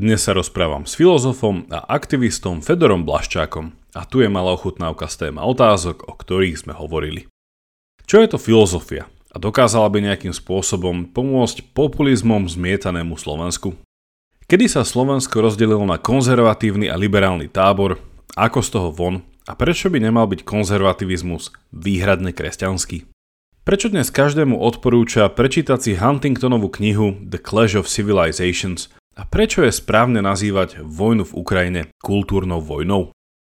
Dnes sa rozprávam s filozofom a aktivistom Fedorom Blaščákom a tu je malá ochutnávka z téma otázok, o ktorých sme hovorili. Čo je to filozofia a dokázala by nejakým spôsobom pomôcť populizmom zmietanému Slovensku? Kedy sa Slovensko rozdelilo na konzervatívny a liberálny tábor, ako z toho von a prečo by nemal byť konzervativizmus výhradne kresťanský? Prečo dnes každému odporúča prečítať si Huntingtonovú knihu The Clash of Civilizations – a prečo je správne nazývať vojnu v Ukrajine kultúrnou vojnou?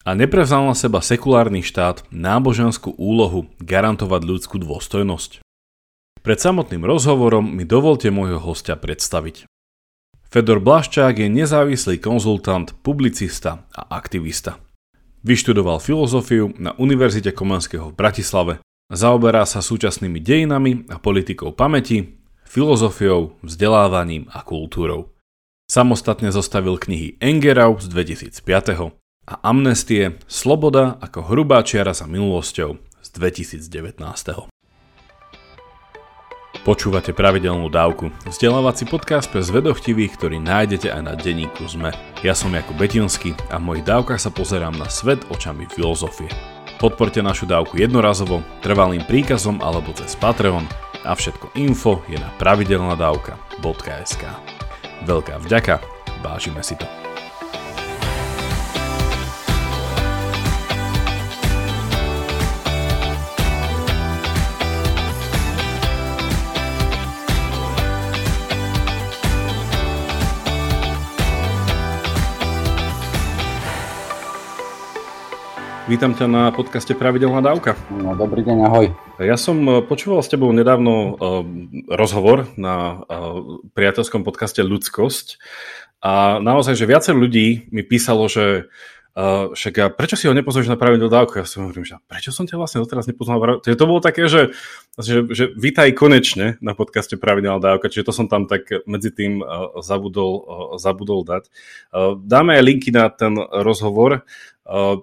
A neprevzal na seba sekulárny štát náboženskú úlohu garantovať ľudskú dôstojnosť? Pred samotným rozhovorom mi dovolte môjho hostia predstaviť. Fedor Blaščák je nezávislý konzultant, publicista a aktivista. Vyštudoval filozofiu na Univerzite Komenského v Bratislave, zaoberá sa súčasnými dejinami a politikou pamäti, filozofiou, vzdelávaním a kultúrou. Samostatne zostavil knihy Engerau z 2005 a Amnestie Sloboda ako hrubá čiara za minulosťou z 2019. Počúvate pravidelnú dávku, vzdelávací podcast pre zvedochtivých, ktorý nájdete aj na denníku ZME. Ja som Jakub Betinský a v mojich dávkach sa pozerám na svet očami filozofie. Podporte našu dávku jednorazovo, trvalým príkazom alebo cez Patreon a všetko info je na pravidelnadavka.sk. Veľká vďaka, vážime si to. Vítam ťa na podcaste Pravidelná dávka. No, dobrý deň, ahoj. Ja som eh, počúval s tebou nedávno uh, rozhovor na uh, priateľskom podcaste Ľudskosť a naozaj, že viacej ľudí mi písalo, že Uh, však a prečo si ho nepozrieš na pravidelnú dávku? Ja si hovorím, že prečo som ťa vlastne doteraz nepoznal? Čiže to bolo také, že, že, že vítaj konečne na podcaste Pravidelná dávka, čiže to som tam tak medzi tým uh, zabudol, uh, zabudol dať. Uh, dáme aj linky na ten rozhovor. Uh,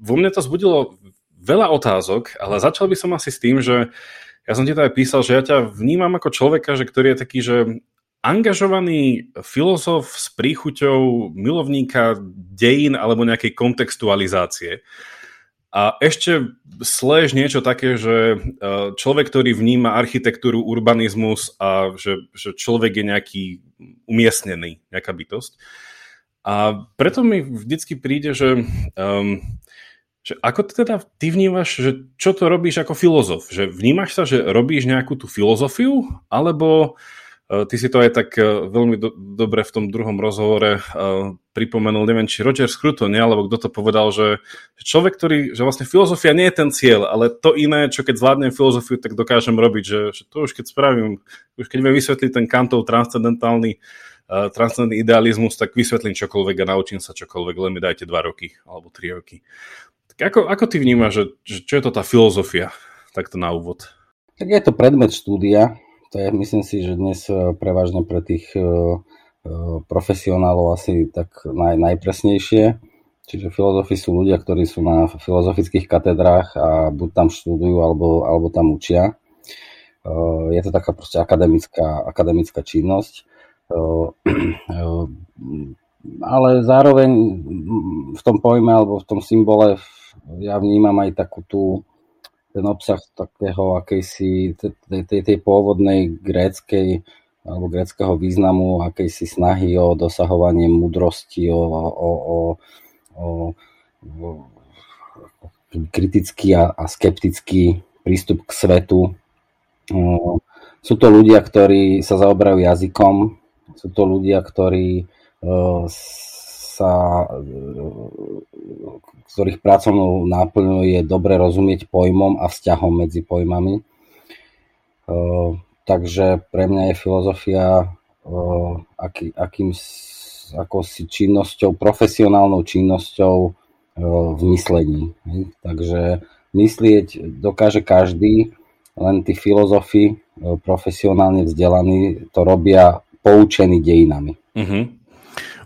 vo mne to zbudilo veľa otázok, ale začal by som asi s tým, že ja som ti to aj písal, že ja ťa vnímam ako človeka, že ktorý je taký, že angažovaný filozof s príchuťou milovníka dejín alebo nejakej kontextualizácie. A ešte slež niečo také, že e, človek, ktorý vníma architektúru, urbanizmus a že, že človek je nejaký umiestnený, nejaká bytosť. A preto mi vždycky príde, že, um, že ako teda ty vnímaš, že čo to robíš ako filozof? Že vnímaš sa, že robíš nejakú tú filozofiu, alebo Eh, ty si to aj tak eh, veľmi do, dobre v tom druhom rozhovore uh, pripomenul, neviem, či Roger Scruton, nie, alebo kto to povedal, že človek, ktorý, že vlastne filozofia nie je ten cieľ, ale to iné, čo keď zvládnem filozofiu, tak dokážem robiť, že, že to už keď spravím, už keď viem vysvetliť ten Kantov transcendentálny uh, transcendentný idealizmus, tak vysvetlím čokoľvek a naučím sa čokoľvek, len mi dajte dva roky alebo tri roky. Tak ako, ako ty vnímaš, že, že čo je to tá filozofia, takto na úvod? Tak je to predmet štúdia, to je, myslím si, že dnes e, prevažne pre tých e, e, profesionálov asi tak naj, najpresnejšie. Čiže filozofi sú ľudia, ktorí sú na filozofických katedrách a buď tam študujú, alebo, alebo tam učia. Je to taká proste akademická, akademická činnosť. Ale zároveň v tom pojme alebo v tom symbole ja vnímam aj takú tú ten obsah takého akejsi, tej, tej, tej pôvodnej gréckej alebo gréckého významu, akejsi snahy o dosahovanie múdrosti, o, o, o, o, o kritický a, a skeptický prístup k svetu. Sú to ľudia, ktorí sa zaoberajú jazykom, sú to ľudia, ktorí sa, ktorých pracovnou náplňou je dobre rozumieť pojmom a vzťahom medzi pojmami. Takže pre mňa je filozofia aký, akým ako si činnosťou, profesionálnou činnosťou v myslení. Takže myslieť dokáže každý, len tí filozofi profesionálne vzdelaní to robia poučení dejinami. Uh-huh.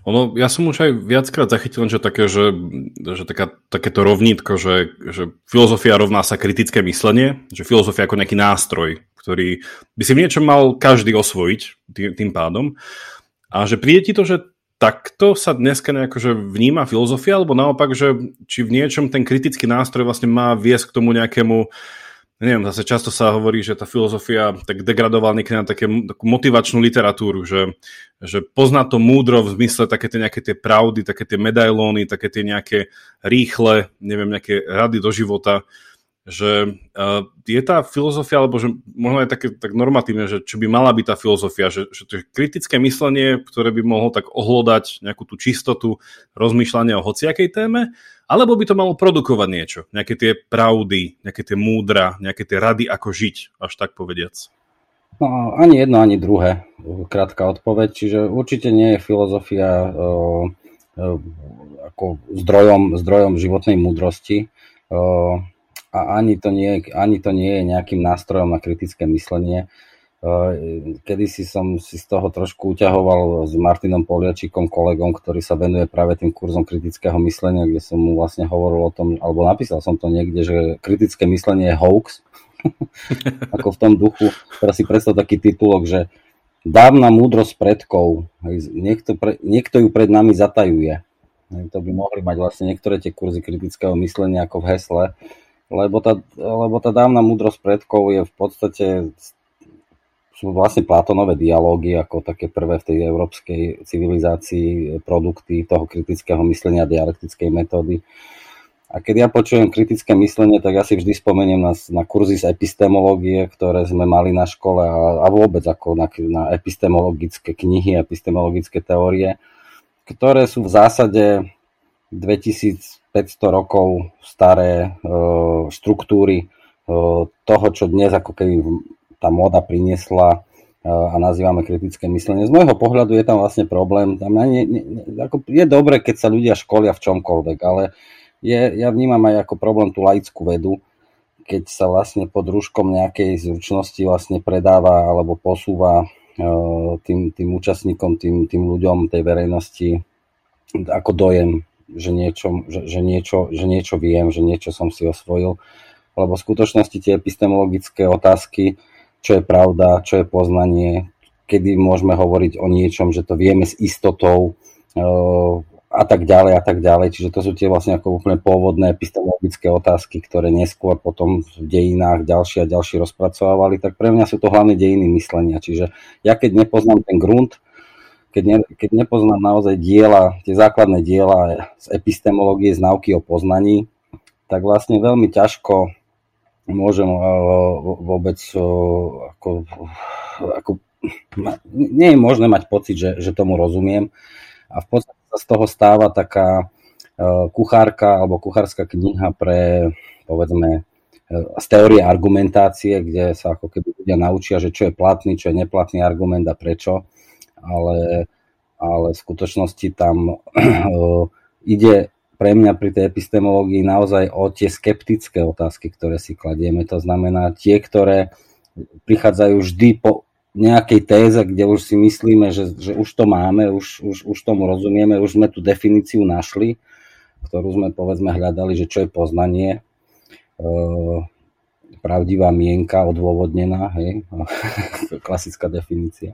Ono, ja som už aj viackrát zachytil, že, také, že, že taká, takéto rovnítko, že, že filozofia rovná sa kritické myslenie, že filozofia ako nejaký nástroj, ktorý by si v niečom mal každý osvojiť tým, tým pádom. A že príde ti to, že takto sa dneska nejako, že vníma filozofia, alebo naopak, že či v niečom ten kritický nástroj vlastne má viesť k tomu nejakému neviem, zase často sa hovorí, že tá filozofia tak degradovala niekedy na také, takú motivačnú literatúru, že, že pozná to múdro v zmysle také tie nejaké tie pravdy, také tie medailóny, také tie nejaké rýchle, neviem, nejaké rady do života, že uh, je tá filozofia, alebo že možno aj také tak normatívne, že čo by mala byť tá filozofia, že, že to je kritické myslenie, ktoré by mohlo tak ohlodať nejakú tú čistotu rozmýšľania o hociakej téme, alebo by to malo produkovať niečo, nejaké tie pravdy, nejaké tie múdra, nejaké tie rady, ako žiť, až tak povediac. No, ani jedno, ani druhé. Krátka odpoveď. Čiže určite nie je filozofia uh, uh, ako zdrojom, zdrojom životnej múdrosti. Uh, a ani to, nie, ani to nie je nejakým nástrojom na kritické myslenie. Kedy si som si z toho trošku uťahoval s Martinom Poliačikom, kolegom, ktorý sa venuje práve tým kurzom kritického myslenia, kde som mu vlastne hovoril o tom, alebo napísal som to niekde, že kritické myslenie je hoax. Ako v tom duchu. Teraz si predstav taký titulok, že dávna múdrosť predkov, niekto, pre, niekto ju pred nami zatajuje. To by mohli mať vlastne niektoré tie kurzy kritického myslenia ako v hesle lebo tá, lebo tá dávna múdrosť predkov je v podstate sú vlastne Platonové dialógy ako také prvé v tej európskej civilizácii produkty toho kritického myslenia dialektickej metódy. A keď ja počujem kritické myslenie, tak ja si vždy spomeniem na, na kurzy z epistemológie, ktoré sme mali na škole a, a vôbec ako na, na epistemologické knihy, epistemologické teórie, ktoré sú v zásade 2000 500 rokov staré e, štruktúry e, toho, čo dnes ako keby tá móda priniesla e, a nazývame kritické myslenie. Z môjho pohľadu je tam vlastne problém. Tam nie, nie, ako je dobre, keď sa ľudia školia v čomkoľvek, ale je, ja vnímam aj ako problém tú laickú vedu, keď sa vlastne pod rúškom nejakej zručnosti vlastne predáva alebo posúva tým, tým účastníkom, tým, tým ľuďom tej verejnosti ako dojem že niečo, že, že, niečo, že niečo viem, že niečo som si osvojil. Lebo v skutočnosti tie epistemologické otázky, čo je pravda, čo je poznanie, kedy môžeme hovoriť o niečom, že to vieme s istotou uh, a tak ďalej a tak ďalej. Čiže to sú tie vlastne ako úplne pôvodné epistemologické otázky, ktoré neskôr potom v dejinách ďalšie a ďalšie rozpracovávali. Tak pre mňa sú to hlavne dejiny myslenia. Čiže ja keď nepoznám ten grunt, keď, ne, keď nepoznám naozaj diela, tie základné diela z epistemológie, z náuky o poznaní, tak vlastne veľmi ťažko môžem uh, vôbec uh, ako, ako, nie je možné mať pocit, že, že tomu rozumiem. A v podstate sa z toho stáva taká uh, kuchárka alebo kuchárska kniha pre povedzme z teórie argumentácie, kde sa ako keby ľudia naučia, že čo je platný, čo je neplatný argument a prečo ale, ale v skutočnosti tam ide pre mňa pri tej epistemológii naozaj o tie skeptické otázky, ktoré si kladieme. To znamená tie, ktoré prichádzajú vždy po nejakej téze, kde už si myslíme, že, že už to máme, už, už, už tomu rozumieme, už sme tú definíciu našli, ktorú sme povedzme hľadali, že čo je poznanie. pravdivá mienka odôvodnená, hej, klasická definícia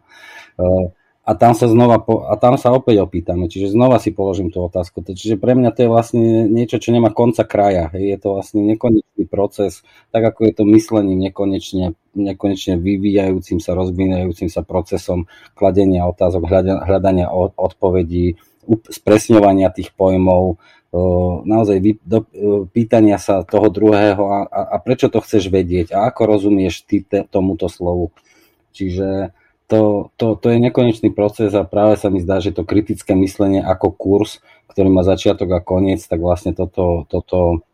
a tam sa znova, po, a tam sa opäť opýtame, čiže znova si položím tú otázku. Čiže pre mňa to je vlastne niečo, čo nemá konca kraja. Hej. Je to vlastne nekonečný proces, tak ako je to myslením nekonečne, nekonečne vyvíjajúcim sa, rozvíjajúcim sa procesom kladenia otázok, hľadania odpovedí, spresňovania tých pojmov, naozaj vy, do, pýtania sa toho druhého a, a, a prečo to chceš vedieť a ako rozumieš ty te, tomuto slovu. Čiže to, to, to je nekonečný proces a práve sa mi zdá, že to kritické myslenie ako kurz, ktorý má začiatok a koniec, tak vlastne toto, toto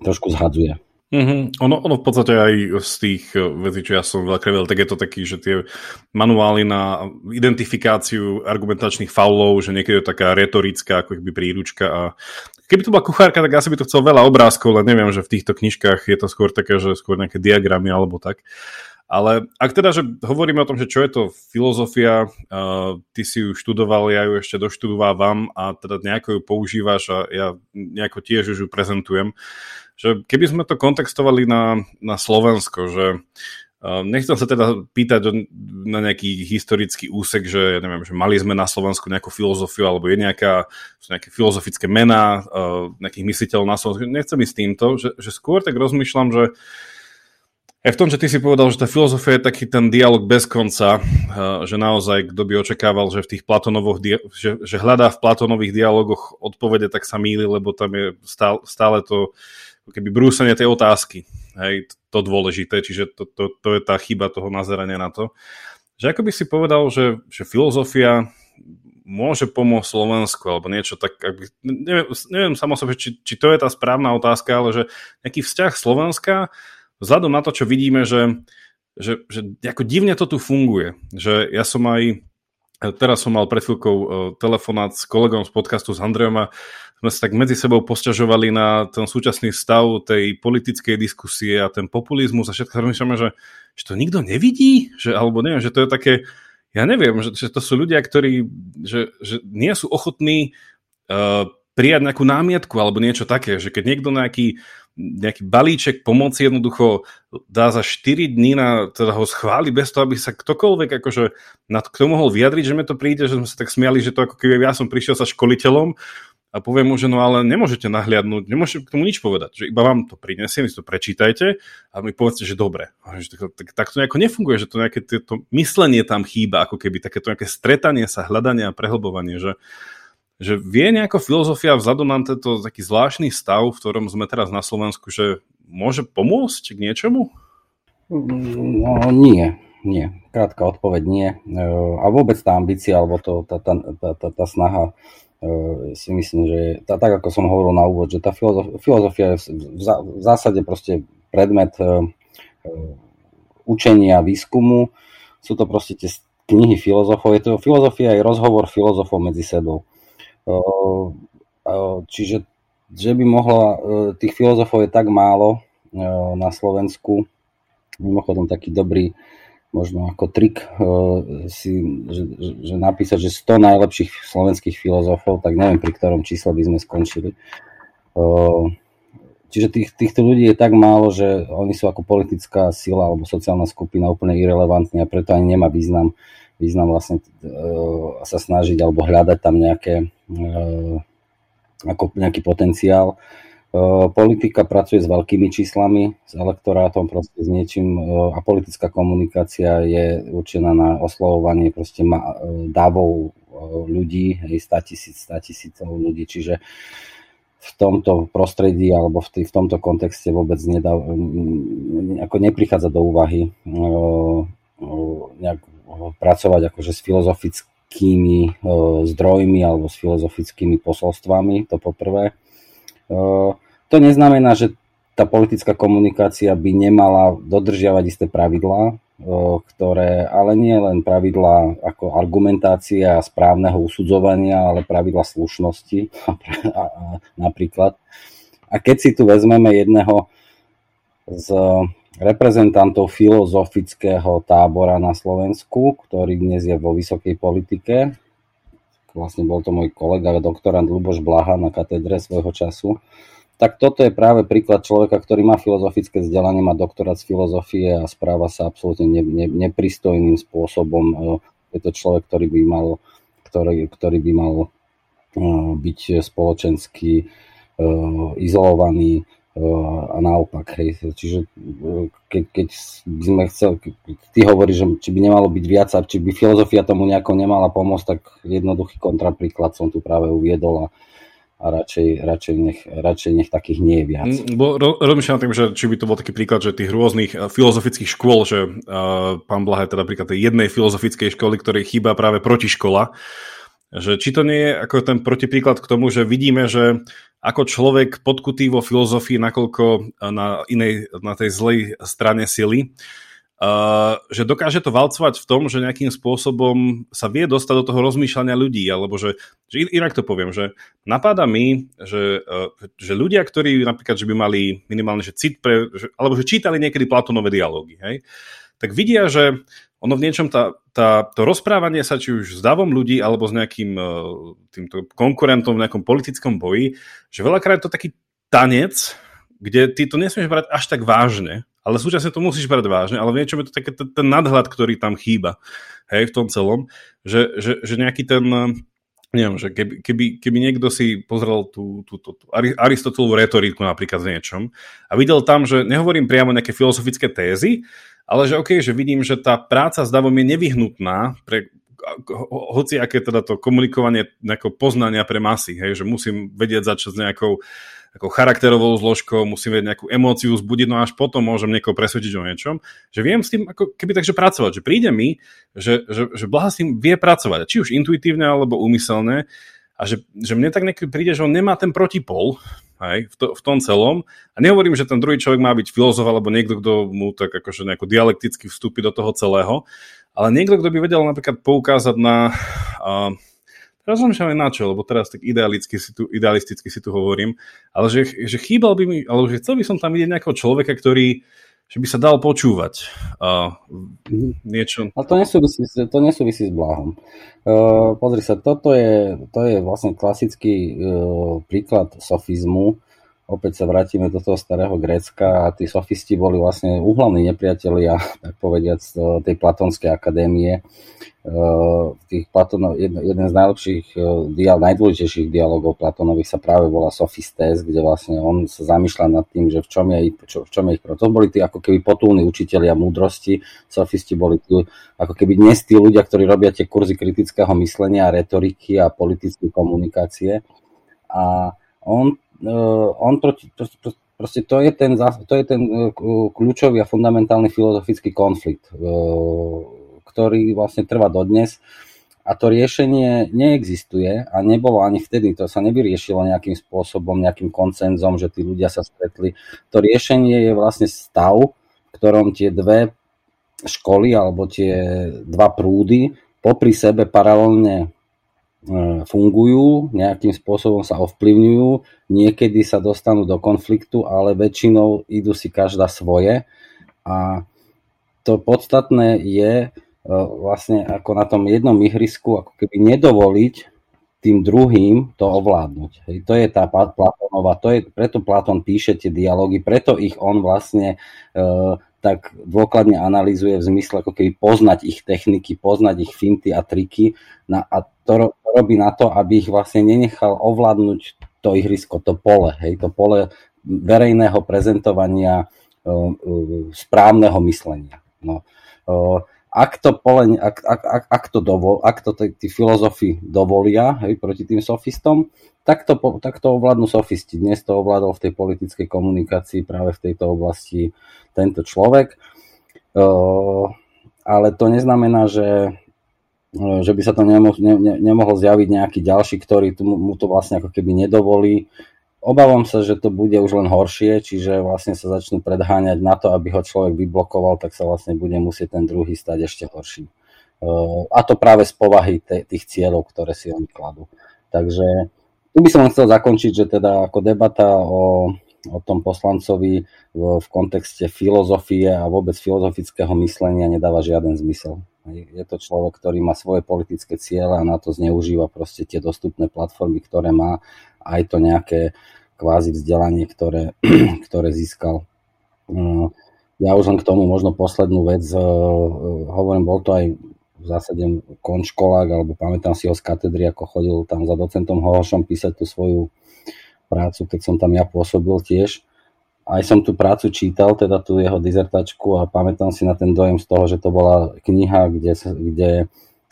trošku zhadzuje. Mm-hmm. Ono, ono v podstate aj z tých eh, vecí, čo ja som veľa krevil, tak je to taký, že tie manuály na identifikáciu argumentačných faulov, že niekedy je taká retorická, ako by príručka a keby to bola kuchárka, tak asi by to chcel veľa obrázkov, len neviem, že v týchto knižkách je to skôr také, že skôr nejaké diagramy alebo tak. Ale ak teda, že hovoríme o tom, že čo je to filozofia, uh, ty si ju študoval, ja ju ešte doštudovávam a teda nejako ju používaš a ja nejako tiež už ju prezentujem, že keby sme to kontextovali na, na Slovensko, že Nechcem sa teda pýtať na nejaký historický úsek, že, ja neviem, že mali sme na Slovensku nejakú filozofiu, alebo je nejaká, sú nejaké filozofické mená nejakých mysliteľov na Slovensku. Nechcem ísť týmto, že, že skôr tak rozmýšľam, že aj v tom, že ty si povedal, že tá filozofia je taký ten dialog bez konca, že naozaj kto by očakával, že v tých Platonovoch, že, že hľadá v Platonových dialogoch odpovede, tak sa míli, lebo tam je stále, to keby brúsenie tej otázky, hej, to dôležité, čiže to, to, to je tá chyba toho nazerania na to. Že ako by si povedal, že, že filozofia môže pomôcť Slovensku, alebo niečo tak, by, neviem, neviem samo či, či to je tá správna otázka, ale že nejaký vzťah Slovenska vzhľadom na to, čo vidíme, že, že, že ako divne to tu funguje. Že ja som aj, teraz som mal pred chvíľkou uh, telefonát s kolegom z podcastu s Andrejom a sme sa tak medzi sebou posťažovali na ten súčasný stav tej politickej diskusie a ten populizmus a všetko rozmýšľame, že, že to nikto nevidí, že, alebo neviem, že to je také, ja neviem, že, že to sú ľudia, ktorí že, že nie sú ochotní uh, prijať nejakú námietku alebo niečo také, že keď niekto nejaký nejaký balíček pomoci jednoducho dá za 4 dní na, teda ho schváli bez toho, aby sa ktokoľvek akože na to, k mohol vyjadriť, že mi to príde, že sme sa tak smiali, že to ako keby ja som prišiel sa školiteľom a poviem mu, že no ale nemôžete nahliadnúť, nemôžete k tomu nič povedať, že iba vám to prinesiem, si to prečítajte a mi povedzte, že dobre. Že tak, tak, tak to nejako nefunguje, že to nejaké to myslenie tam chýba, ako keby takéto nejaké stretanie sa, hľadanie a prehlbovanie, že že vie nejako filozofia vzhľadom na tento taký zvláštny stav, v ktorom sme teraz na Slovensku, že môže pomôcť k niečomu? No nie, nie. Krátka odpoveď nie. E, a vôbec tá ambícia, alebo to, tá, tá, tá, tá, tá snaha e, si myslím, že tá, tak ako som hovoril na úvod, že tá filozofia, je v, zásade proste predmet uh, učenia, výskumu. Sú to proste tie knihy filozofov. Je to filozofia je rozhovor filozofov medzi sebou. Čiže že by mohla, e, tých filozofov je tak málo e, na Slovensku, mimochodom taký dobrý možno ako trik e, si, že, že napísať, že 100 najlepších slovenských filozofov, tak neviem, pri ktorom čísle by sme skončili. Čiže tých, týchto ľudí je tak málo, že oni sú ako politická sila alebo sociálna skupina úplne irrelevantní a preto ani nemá význam význam vlastne uh, sa snažiť alebo hľadať tam nejaké, uh, ako nejaký potenciál. Uh, politika pracuje s veľkými číslami, s elektorátom, proste s niečím a politická komunikácia je určená na oslovovanie proste ma, uh, ľudí, hej, 100 tisíc, 100 tisícov ľudí, čiže v tomto prostredí alebo v, tý, v tomto kontexte vôbec nedá, ako neprichádza do úvahy nejak pracovať akože s filozofickými e, zdrojmi alebo s filozofickými posolstvami, to poprvé. E, to neznamená, že tá politická komunikácia by nemala dodržiavať isté pravidlá, e, ktoré, ale nie len pravidlá ako argumentácia správneho usudzovania, ale pravidla slušnosti napríklad. A keď si tu vezmeme jedného z reprezentantov filozofického tábora na Slovensku, ktorý dnes je vo vysokej politike. Vlastne bol to môj kolega, doktorant Luboš Blaha na katedre svojho času. Tak toto je práve príklad človeka, ktorý má filozofické vzdelanie, má doktorát z filozofie a správa sa absolútne ne, ne, nepristojným spôsobom. Je to človek, ktorý by mal, ktorý, ktorý by mal eh, byť spoločensky eh, izolovaný, a naopak. Hej. Čiže keď, keď by sme chceli, keď ty hovoríš, že či by nemalo byť viac a či by filozofia tomu nejako nemala pomôcť, tak jednoduchý kontrapríklad som tu práve uviedol a, a radšej, radšej, nech, radšej nech takých nie je viac. Mm, bo, rozmýšľam tým, že či by to bol taký príklad, že tých rôznych eh, filozofických škôl, že uh, pán Blaha je teda príklad tej jednej filozofickej školy, ktorej chýba práve protiškola, že či to nie je ako ten protipríklad k tomu, že vidíme, že ako človek podkutý vo filozofii, nakoľko na, inej, na tej zlej strane sily, uh, že dokáže to valcovať v tom, že nejakým spôsobom sa vie dostať do toho rozmýšľania ľudí, alebo že, že inak to poviem, že napáda mi, že, uh, že ľudia, ktorí napríklad, že by mali minimálne že cit pre, že, alebo že čítali niekedy Platonové dialógy, hej, tak vidia, že ono v niečom tá, tá, to rozprávanie sa či už s davom ľudí alebo s nejakým uh, týmto konkurentom v nejakom politickom boji, že veľakrát je to taký tanec, kde ty to nesmieš brať až tak vážne, ale súčasne to musíš brať vážne, ale v niečom je to taký ten, nadhľad, ktorý tam chýba, hej, v tom celom, že, že, že nejaký ten, neviem, že keby, keby, keby niekto si pozrel tú, tú, tú, tú Aristotelovú retoriku napríklad v niečom a videl tam, že nehovorím priamo nejaké filozofické tézy, ale že OK, že vidím, že tá práca s davom je nevyhnutná pre hoci aké teda to komunikovanie poznania pre masy, hej, že musím vedieť začať s nejakou ako charakterovou zložkou, musím vedieť nejakú emóciu zbudiť, no až potom môžem niekoho presvedčiť o niečom, že viem s tým ako keby takže pracovať, že príde mi, že, že, že Blaha s tým vie pracovať, či už intuitívne alebo úmyselné, a že, že mne tak niekedy príde, že on nemá ten protipol hej, v, to, v tom celom. A nehovorím, že ten druhý človek má byť filozof alebo niekto, kto mu tak akože nejako dialekticky vstúpi do toho celého, ale niekto, kto by vedel napríklad poukázať na... Uh, teraz aj na čo, lebo teraz tak idealisticky si tu, idealisticky si tu hovorím, ale že, že chýbal by mi, alebo že chcel by som tam vidieť nejakého človeka, ktorý že by sa dal počúvať uh, niečo. Ale to nesúvisí, to nesúvisí s blahom. Uh, pozri sa, toto je, to je vlastne klasický uh, príklad sofizmu, opäť sa vrátime do toho starého Grécka a tí sofisti boli vlastne úhlavní nepriatelia, tak povediať, z tej Platonskej akadémie. Tých Platonov, jeden, z najlepších, dial, najdôležitejších dialogov Platonových sa práve volá Sofistés, kde vlastne on sa zamýšľa nad tým, že v čom je, čo, v čom je ich To boli tí ako keby potulní učitelia múdrosti, sofisti boli tu ako keby dnes tí ľudia, ktorí robia tie kurzy kritického myslenia, retoriky a politické komunikácie. A on on proti, proste to je ten, to je ten eh, kľúčový a fundamentálny filozofický konflikt, eh, ktorý vlastne trvá dodnes a to riešenie neexistuje a nebolo ani vtedy, to sa nevyriešilo nejakým spôsobom, nejakým koncenzom, že tí ľudia sa stretli. To riešenie je vlastne stav, v ktorom tie dve školy alebo tie dva prúdy popri sebe paralelne fungujú, nejakým spôsobom sa ovplyvňujú, niekedy sa dostanú do konfliktu, ale väčšinou idú si každá svoje a to podstatné je e, vlastne ako na tom jednom ihrisku ako keby nedovoliť tým druhým to ovládnuť. Hej, to je tá Platónova, to je, preto Platón píše tie dialógy, preto ich on vlastne e, tak dôkladne analýzuje v zmysle ako keby poznať ich techniky, poznať ich finty a triky na, a to, to robí na to, aby ich vlastne nenechal ovládnuť to ihrisko, to pole, hej, to pole verejného prezentovania uh, uh, správneho myslenia. No. Uh, ak to, pole, ak, ak, ak, ak to, dovol, ak to tí filozofi dovolia hej, proti tým sofistom, tak to, tak to ovládnu sofisti. Dnes to ovládol v tej politickej komunikácii práve v tejto oblasti tento človek. Ale to neznamená, že, že by sa to nemohol, ne, nemohol zjaviť nejaký ďalší, ktorý mu to vlastne ako keby nedovolí Obávam sa, že to bude už len horšie, čiže vlastne sa začnú predháňať na to, aby ho človek vyblokoval, tak sa vlastne bude musieť ten druhý stať ešte horší. A to práve z povahy tých cieľov, ktoré si oni kladú. Takže tu by som chcel zakončiť, že teda ako debata o, o tom poslancovi v, kontexte filozofie a vôbec filozofického myslenia nedáva žiaden zmysel. Je to človek, ktorý má svoje politické ciele a na to zneužíva proste tie dostupné platformy, ktoré má, aj to nejaké kvázi vzdelanie, ktoré, ktoré získal. Mm, ja už len k tomu možno poslednú vec, e, hovorím, bol to aj v zásade konškolák, alebo pamätám si ho z katedry, ako chodil tam za docentom Hohošom písať tú svoju prácu, keď som tam ja pôsobil tiež. Aj som tú prácu čítal, teda tú jeho dizertačku a pamätám si na ten dojem z toho, že to bola kniha, kde, kde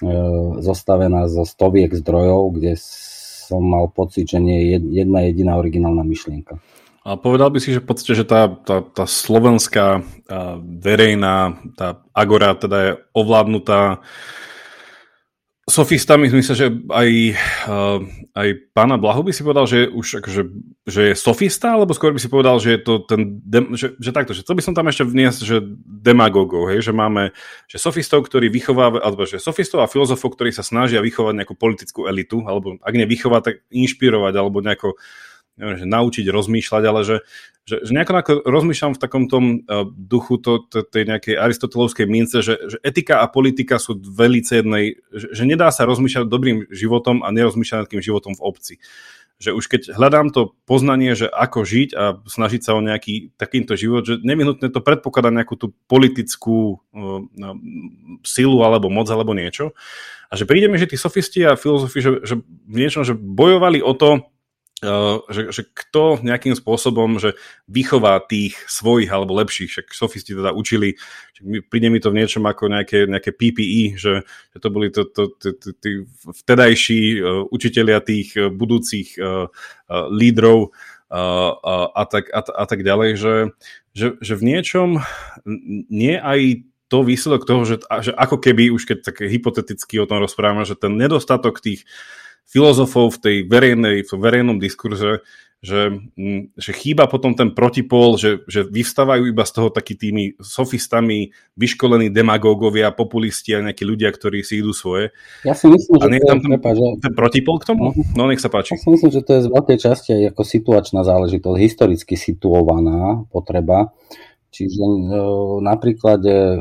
je zostavená zo stoviek zdrojov, kde som mal pocit, že nie je jedna jediná originálna myšlienka. A povedal by si, že v podstate, že tá, tá, tá slovenská verejná, tá agora teda je ovládnutá sofistami, myslím, že aj, aj pána Blahu by si povedal, že už akože, že je sofista, alebo skôr by si povedal, že je to ten, že, že takto, že chcel by som tam ešte vniesť, že demagogov, hej, že máme že sofistov, ktorí vychovávajú, alebo že sofistov a filozofov, ktorí sa snažia vychovať nejakú politickú elitu, alebo ak nevychovať, tak inšpirovať, alebo nejako neviem, že naučiť rozmýšľať, ale že, že, že nejako, nejako rozmýšľam v takom tom uh, duchu to, to, tej nejakej aristotelovskej mince, že, že etika a politika sú velice jednej, že, že nedá sa rozmýšľať dobrým životom a nerozmýšľať nad tým životom v obci. že už keď hľadám to poznanie, že ako žiť a snažiť sa o nejaký takýmto život, že nevyhnutne to predpokladá nejakú tú politickú uh, silu alebo moc alebo niečo. A že príde mi, že tí sofisti a filozofi, že, že v niečom, že bojovali o to, Eh, že, že kto nejakým spôsobom, že vychová tých svojich alebo lepších, však sofisti teda učili, príde mi to v niečom ako nejaké, nejaké PPE, že, že to boli to, to, to, to, tí vtedajší učitelia tých budúcich uh, uh, lídrov uh, uh, a, tak, a, a tak ďalej, že, že, že v niečom nie aj to výsledok toho, že, že ako keby, už keď tak hypoteticky o tom rozprávame, že ten nedostatok tých uh, filozofov v tej verejnej, v verejnom diskurze, že, mm, že chýba potom ten protipol, že, že vyvstávajú iba z toho takí tými sofistami vyškolení demagógovia, populisti a nejakí ľudia, ktorí si idú svoje. Ja si myslím, že je tam ten, prepa, že... ten protipol k tomu? Uh-huh. No nech sa páči. Ja si myslím, že to je z veľkej časti aj ako situačná záležitosť, historicky situovaná potreba. Čiže e, na príklade e,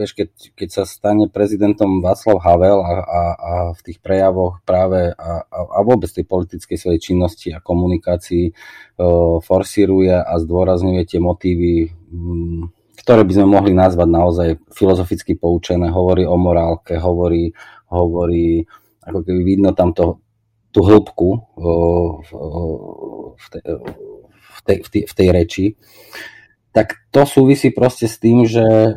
vieš, keď, keď sa stane prezidentom Václav Havel a, a, a v tých prejavoch práve a, a, a vôbec tej politickej svojej činnosti a komunikácii e, forsíruje a zdôrazňuje tie motívy, m, ktoré by sme mohli nazvať naozaj filozoficky poučené, hovorí o morálke, hovorí, hovorí ako keby vidno tam to, tú hĺbku e, v, v, tej, v, tej, v, tej, v tej reči tak to súvisí proste s tým, že,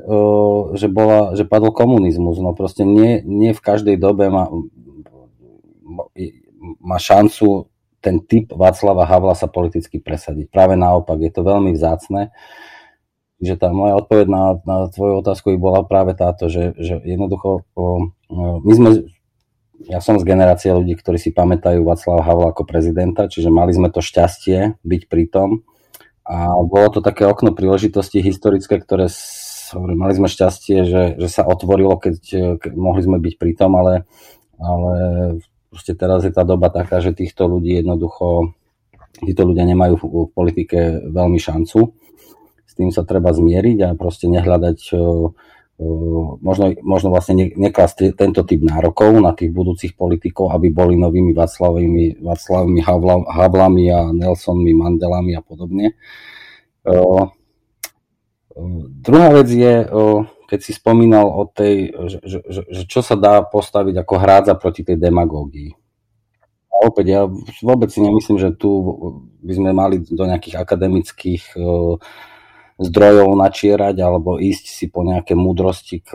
že, bola, že padol komunizmus. No proste nie, nie v každej dobe má, má šancu ten typ Václava Havla sa politicky presadiť. Práve naopak, je to veľmi vzácne. Že tá moja odpoveď na, na tvoju otázku by bola práve táto, že, že jednoducho my sme, ja som z generácie ľudí, ktorí si pamätajú Václava Havla ako prezidenta, čiže mali sme to šťastie byť pri tom a bolo to také okno príležitosti historické, ktoré mali sme šťastie, že, že sa otvorilo, keď, keď mohli sme byť pri tom, ale, ale proste teraz je tá doba taká, že týchto ľudí jednoducho, títo ľudia nemajú v, v politike veľmi šancu. S tým sa treba zmieriť a proste nehľadať možno, možno vlastne neklasť tento typ nárokov na tých budúcich politikov, aby boli novými Václavými, Václavými Havlami a Nelsonmi, Mandelami a podobne. Druhá vec je, keď si spomínal o tej, že, že, že čo sa dá postaviť ako hrádza proti tej demagógii. A opäť ja vôbec si nemyslím, že tu by sme mali do nejakých akademických zdrojov načierať alebo ísť si po nejaké múdrosti k,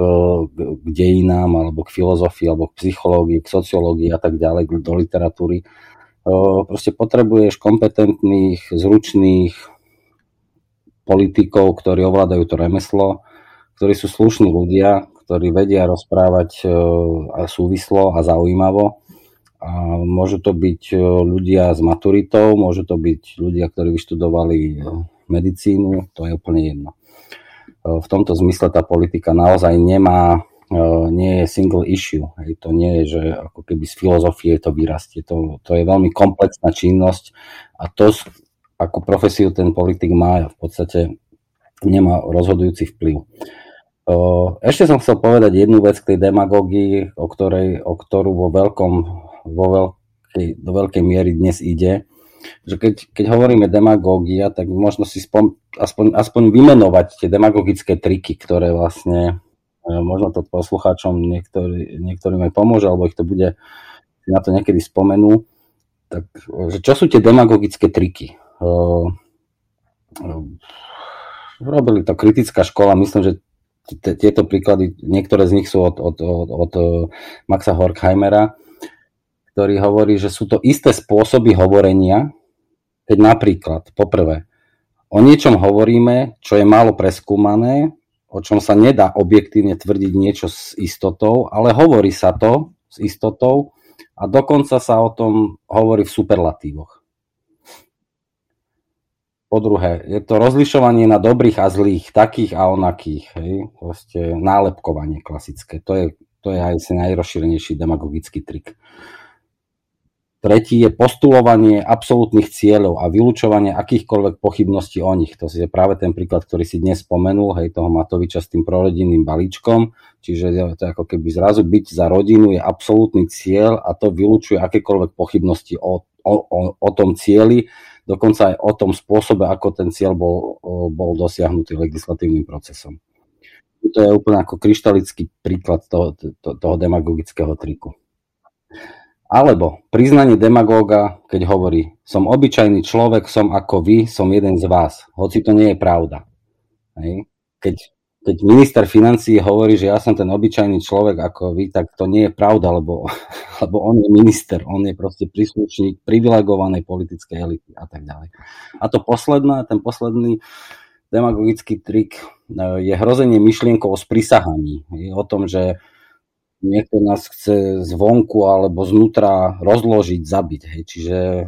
k dejinám alebo k filozofii alebo k psychológii, k sociológii a tak ďalej, do literatúry. Proste potrebuješ kompetentných, zručných politikov, ktorí ovládajú to remeslo, ktorí sú slušní ľudia, ktorí vedia rozprávať a súvislo a zaujímavo. A môžu to byť ľudia s maturitou, môžu to byť ľudia, ktorí vyštudovali medicínu, to je úplne jedno. E, v tomto zmysle tá politika naozaj nemá, e, nie je single issue. To nie je, že ako keby z filozofie to vyrastie. To, to je veľmi komplexná činnosť a to, ako profesiu ten politik má, v podstate nemá rozhodujúci vplyv. E, ešte som chcel povedať jednu vec k tej demagógii, o, ktorej, o ktorú vo veľkom, vo veľkej, do veľkej miery dnes ide že keď, keď hovoríme demagógia, tak možno si spom, aspoň, aspoň vymenovať tie demagogické triky, ktoré vlastne e, možno to poslucháčom niektorý, niektorým aj pomôže, alebo ich to bude na to niekedy spomenú. Tak, že čo sú tie demagogické triky? Uh, robili to kritická škola, myslím, že tieto príklady, niektoré z nich sú od, od, od, od Maxa Horkheimera, ktorý hovorí, že sú to isté spôsoby hovorenia, keď napríklad, poprvé, o niečom hovoríme, čo je málo preskúmané, o čom sa nedá objektívne tvrdiť niečo s istotou, ale hovorí sa to s istotou a dokonca sa o tom hovorí v superlatívoch. Po druhé, je to rozlišovanie na dobrých a zlých, takých a onakých, hej, proste nálepkovanie klasické. To je, to je aj najrozšírenejší demagogický trik. Tretí je postulovanie absolútnych cieľov a vylúčovanie akýchkoľvek pochybností o nich. To je práve ten príklad, ktorý si dnes spomenul, hej, toho Matoviča s tým prorodinným balíčkom. Čiže to ako keby zrazu byť za rodinu je absolútny cieľ a to vylúčuje akékoľvek pochybnosti o, o o, o, tom cieli, dokonca aj o tom spôsobe, ako ten cieľ bol, bol dosiahnutý legislatívnym procesom. To je úplne ako kryštalický príklad toho, to, toho demagogického triku. Alebo priznanie demagóga, keď hovorí, som obyčajný človek, som ako vy, som jeden z vás, hoci to nie je pravda. Hej. Keď, keď minister financí hovorí, že ja som ten obyčajný človek ako vy, tak to nie je pravda, lebo, lebo on je minister, on je proste príslušník privilegovanej politickej elity a tak ďalej. A to posledné, ten posledný demagogický trik e, je hrozenie myšlienkou o sprisahaní. O tom, že niekto nás chce zvonku alebo znútra rozložiť, zabiť. Hej. Čiže e,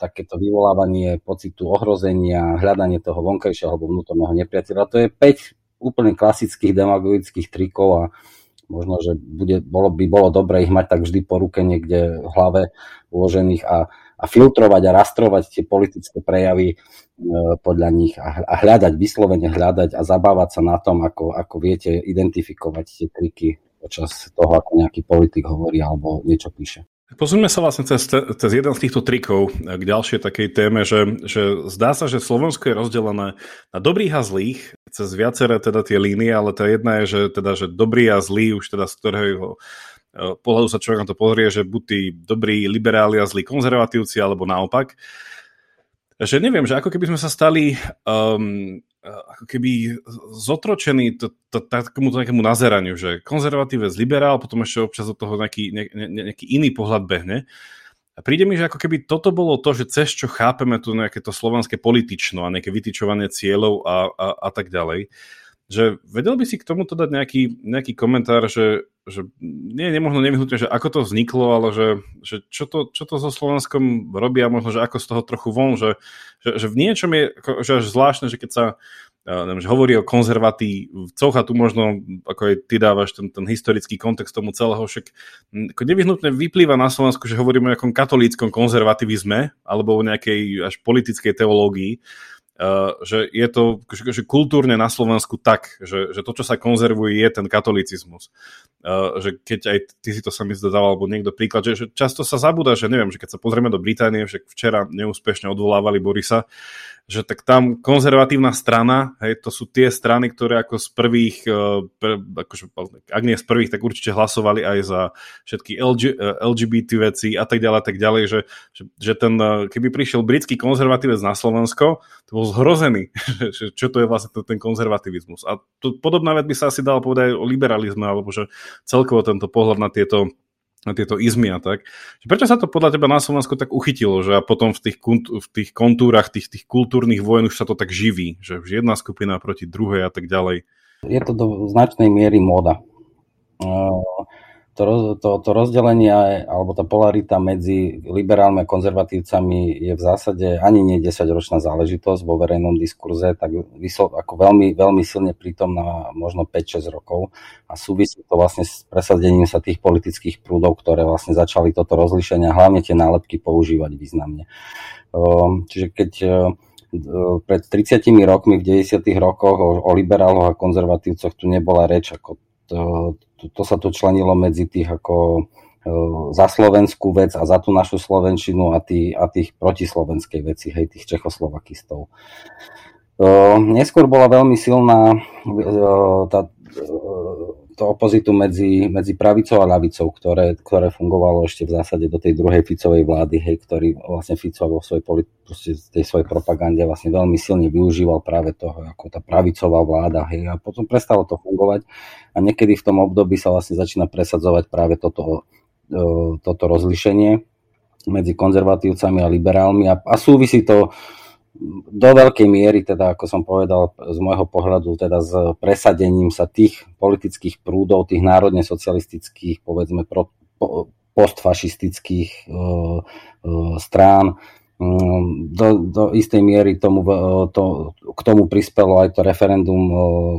takéto vyvolávanie pocitu ohrozenia, hľadanie toho vonkajšieho alebo vnútorného nepriateľa, to je 5 úplne klasických demagogických trikov a možno, že bude, bolo, by bolo dobre ich mať tak vždy po ruke niekde v hlave uložených a, a filtrovať a rastrovať tie politické prejavy e, podľa nich a, a hľadať, vyslovene hľadať a zabávať sa na tom, ako, ako viete identifikovať tie triky počas toho, ako nejaký politik hovorí alebo niečo píše. Posuňme sa vlastne cez, cez jeden z týchto trikov k ďalšej takej téme, že, že zdá sa, že Slovensko je rozdelené na dobrých a zlých, cez viaceré teda tie línie, ale tá jedna je, že, teda, že dobrý a zlý, už teda z ktorého e, pohľadu sa človek na to pozrie, že buď tí dobrí liberáli a zlí konzervatívci, alebo naopak. Že neviem, že ako keby sme sa stali um, ako keby zotročený to, to, nejakému nazeraniu, že konzervatívec, liberál, potom ešte občas od toho nejaký, ne, ne, nejaký iný pohľad behne. A príde mi, že ako keby toto bolo to, že cez čo chápeme tu nejaké to slovanské politično a nejaké vytyčovanie cieľov a, a, a tak ďalej. Že vedel by si k tomuto dať nejaký, nejaký komentár, že, že nie je nemožno nevyhnutne, že ako to vzniklo, ale že, že čo, to, čo to so Slovenskom robia, možno, že ako z toho trochu von, že, že, že v niečom je že až zvláštne, že keď sa neviem, že hovorí o konzervatívcoch a tu možno, ako aj ty dávaš ten, ten historický kontext tomu celého, však ako nevyhnutne vyplýva na Slovensku, že hovoríme o nejakom katolíckom konzervativizme alebo o nejakej až politickej teológii, že je to že, kultúrne na Slovensku tak, že, že to, čo sa konzervuje, je ten katolicizmus. Uh, že keď aj ty si to sami zdával, alebo niekto príklad, že, že často sa zabúda, že neviem, že keď sa pozrieme do Británie, že včera neúspešne odvolávali Borisa, že tak tam konzervatívna strana, hej, to sú tie strany, ktoré ako z prvých, eh, pr, akože, ak nie z prvých, tak určite hlasovali aj za všetky LG, LGBT veci a tak ďalej, tak ďalej, že, že, že ten, keby prišiel britský konzervatívec na Slovensko, to bol zhrozený, že čo to je vlastne ten konzervativizmus. A to, podobná vec by sa asi dala povedať aj o liberalizme, alebo že celkovo tento pohľad na tieto na tieto izmy a tak. Prečo sa to podľa teba na Slovensku tak uchytilo, že a potom v tých, v tých kontúrach tých, tých kultúrnych vojen už sa to tak živí, že už jedna skupina proti druhej a tak ďalej? Je to do značnej miery móda to, to, to rozdelenie alebo tá polarita medzi liberálmi a konzervatívcami je v zásade ani nie 10-ročná záležitosť vo verejnom diskurze, tak vyslo, ako veľmi, veľmi silne prítomná možno 5-6 rokov a súvisí to vlastne s presadením sa tých politických prúdov, ktoré vlastne začali toto rozlišenie a hlavne tie nálepky používať významne. Ehm, čiže keď e, pred 30 rokmi v 90. rokoch o, o liberáloch a konzervatívcoch tu nebola reč, ako to, to, sa to členilo medzi tých ako e, za slovenskú vec a za tú našu slovenčinu a, tý, a tých protislovenskej veci, hej, tých čechoslovakistov. Uh, neskôr bola veľmi silná uh, tá, to opozitu medzi, medzi pravicou a ľavicou, ktoré, ktoré fungovalo ešte v zásade do tej druhej Ficovej vlády, hej, ktorý vlastne Fico vo svojej, proste tej svojej propagande vlastne veľmi silne využíval práve toho, ako tá pravicová vláda, hej, a potom prestalo to fungovať a niekedy v tom období sa vlastne začína presadzovať práve toto, e, toto rozlišenie medzi konzervatívcami a liberálmi a, a súvisí to do veľkej miery, teda ako som povedal, z môjho pohľadu, teda s presadením sa tých politických prúdov, tých národne socialistických, povedzme, pro, po, postfašistických uh, uh, strán. Um, do, do istej miery tomu, uh, to, k tomu prispelo aj to referendum,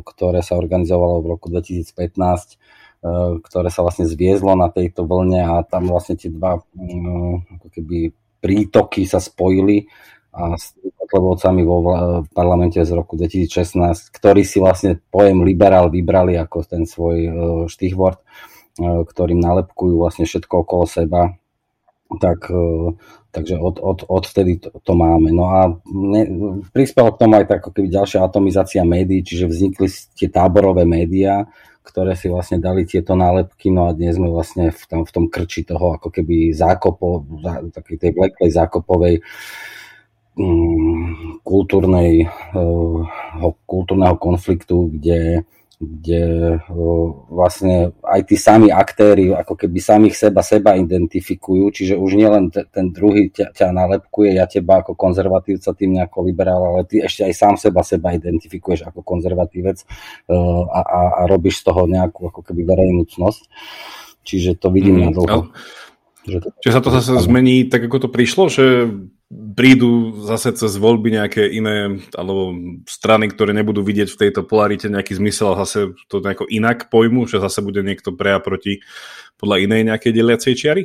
ktoré sa organizovalo v roku 2015, uh, ktoré sa vlastne zviezlo na tejto vlne a tam vlastne tie dva uh, ako keby prítoky sa spojili a s Kotlebovcami vo v parlamente z roku 2016, ktorí si vlastne pojem liberál vybrali ako ten svoj e, štýchvort, e, ktorým nalepkujú vlastne všetko okolo seba, tak e, Takže od, od, odvtedy to, to máme. No a ne, prispelo k tomu aj tak, ako keby ďalšia atomizácia médií, čiže vznikli tie táborové médiá, ktoré si vlastne dali tieto nálepky, no a dnes sme vlastne v tom, v tom krči toho ako keby zákopo, takej tej vleklej zákopovej kultúrnej, uh, kultúrneho konfliktu, kde kde vlastne aj tí sami aktéry ako keby samých seba seba identifikujú, čiže už nielen ten druhý ťa, ťa nalepkuje, ja teba ako konzervatívca tým nejako liberál, ale ty ešte aj sám seba seba identifikuješ ako konzervatívec a, a, a robíš z toho nejakú ako keby verejnú cnosť. Čiže to vidím mm, na dlho. Čiže sa to zase zmení tak, ako to prišlo, že prídu zase cez voľby nejaké iné alebo strany, ktoré nebudú vidieť v tejto polarite nejaký zmysel a zase to nejako inak pojmu, že zase bude niekto pre a proti podľa inej nejakej deliacej čiary?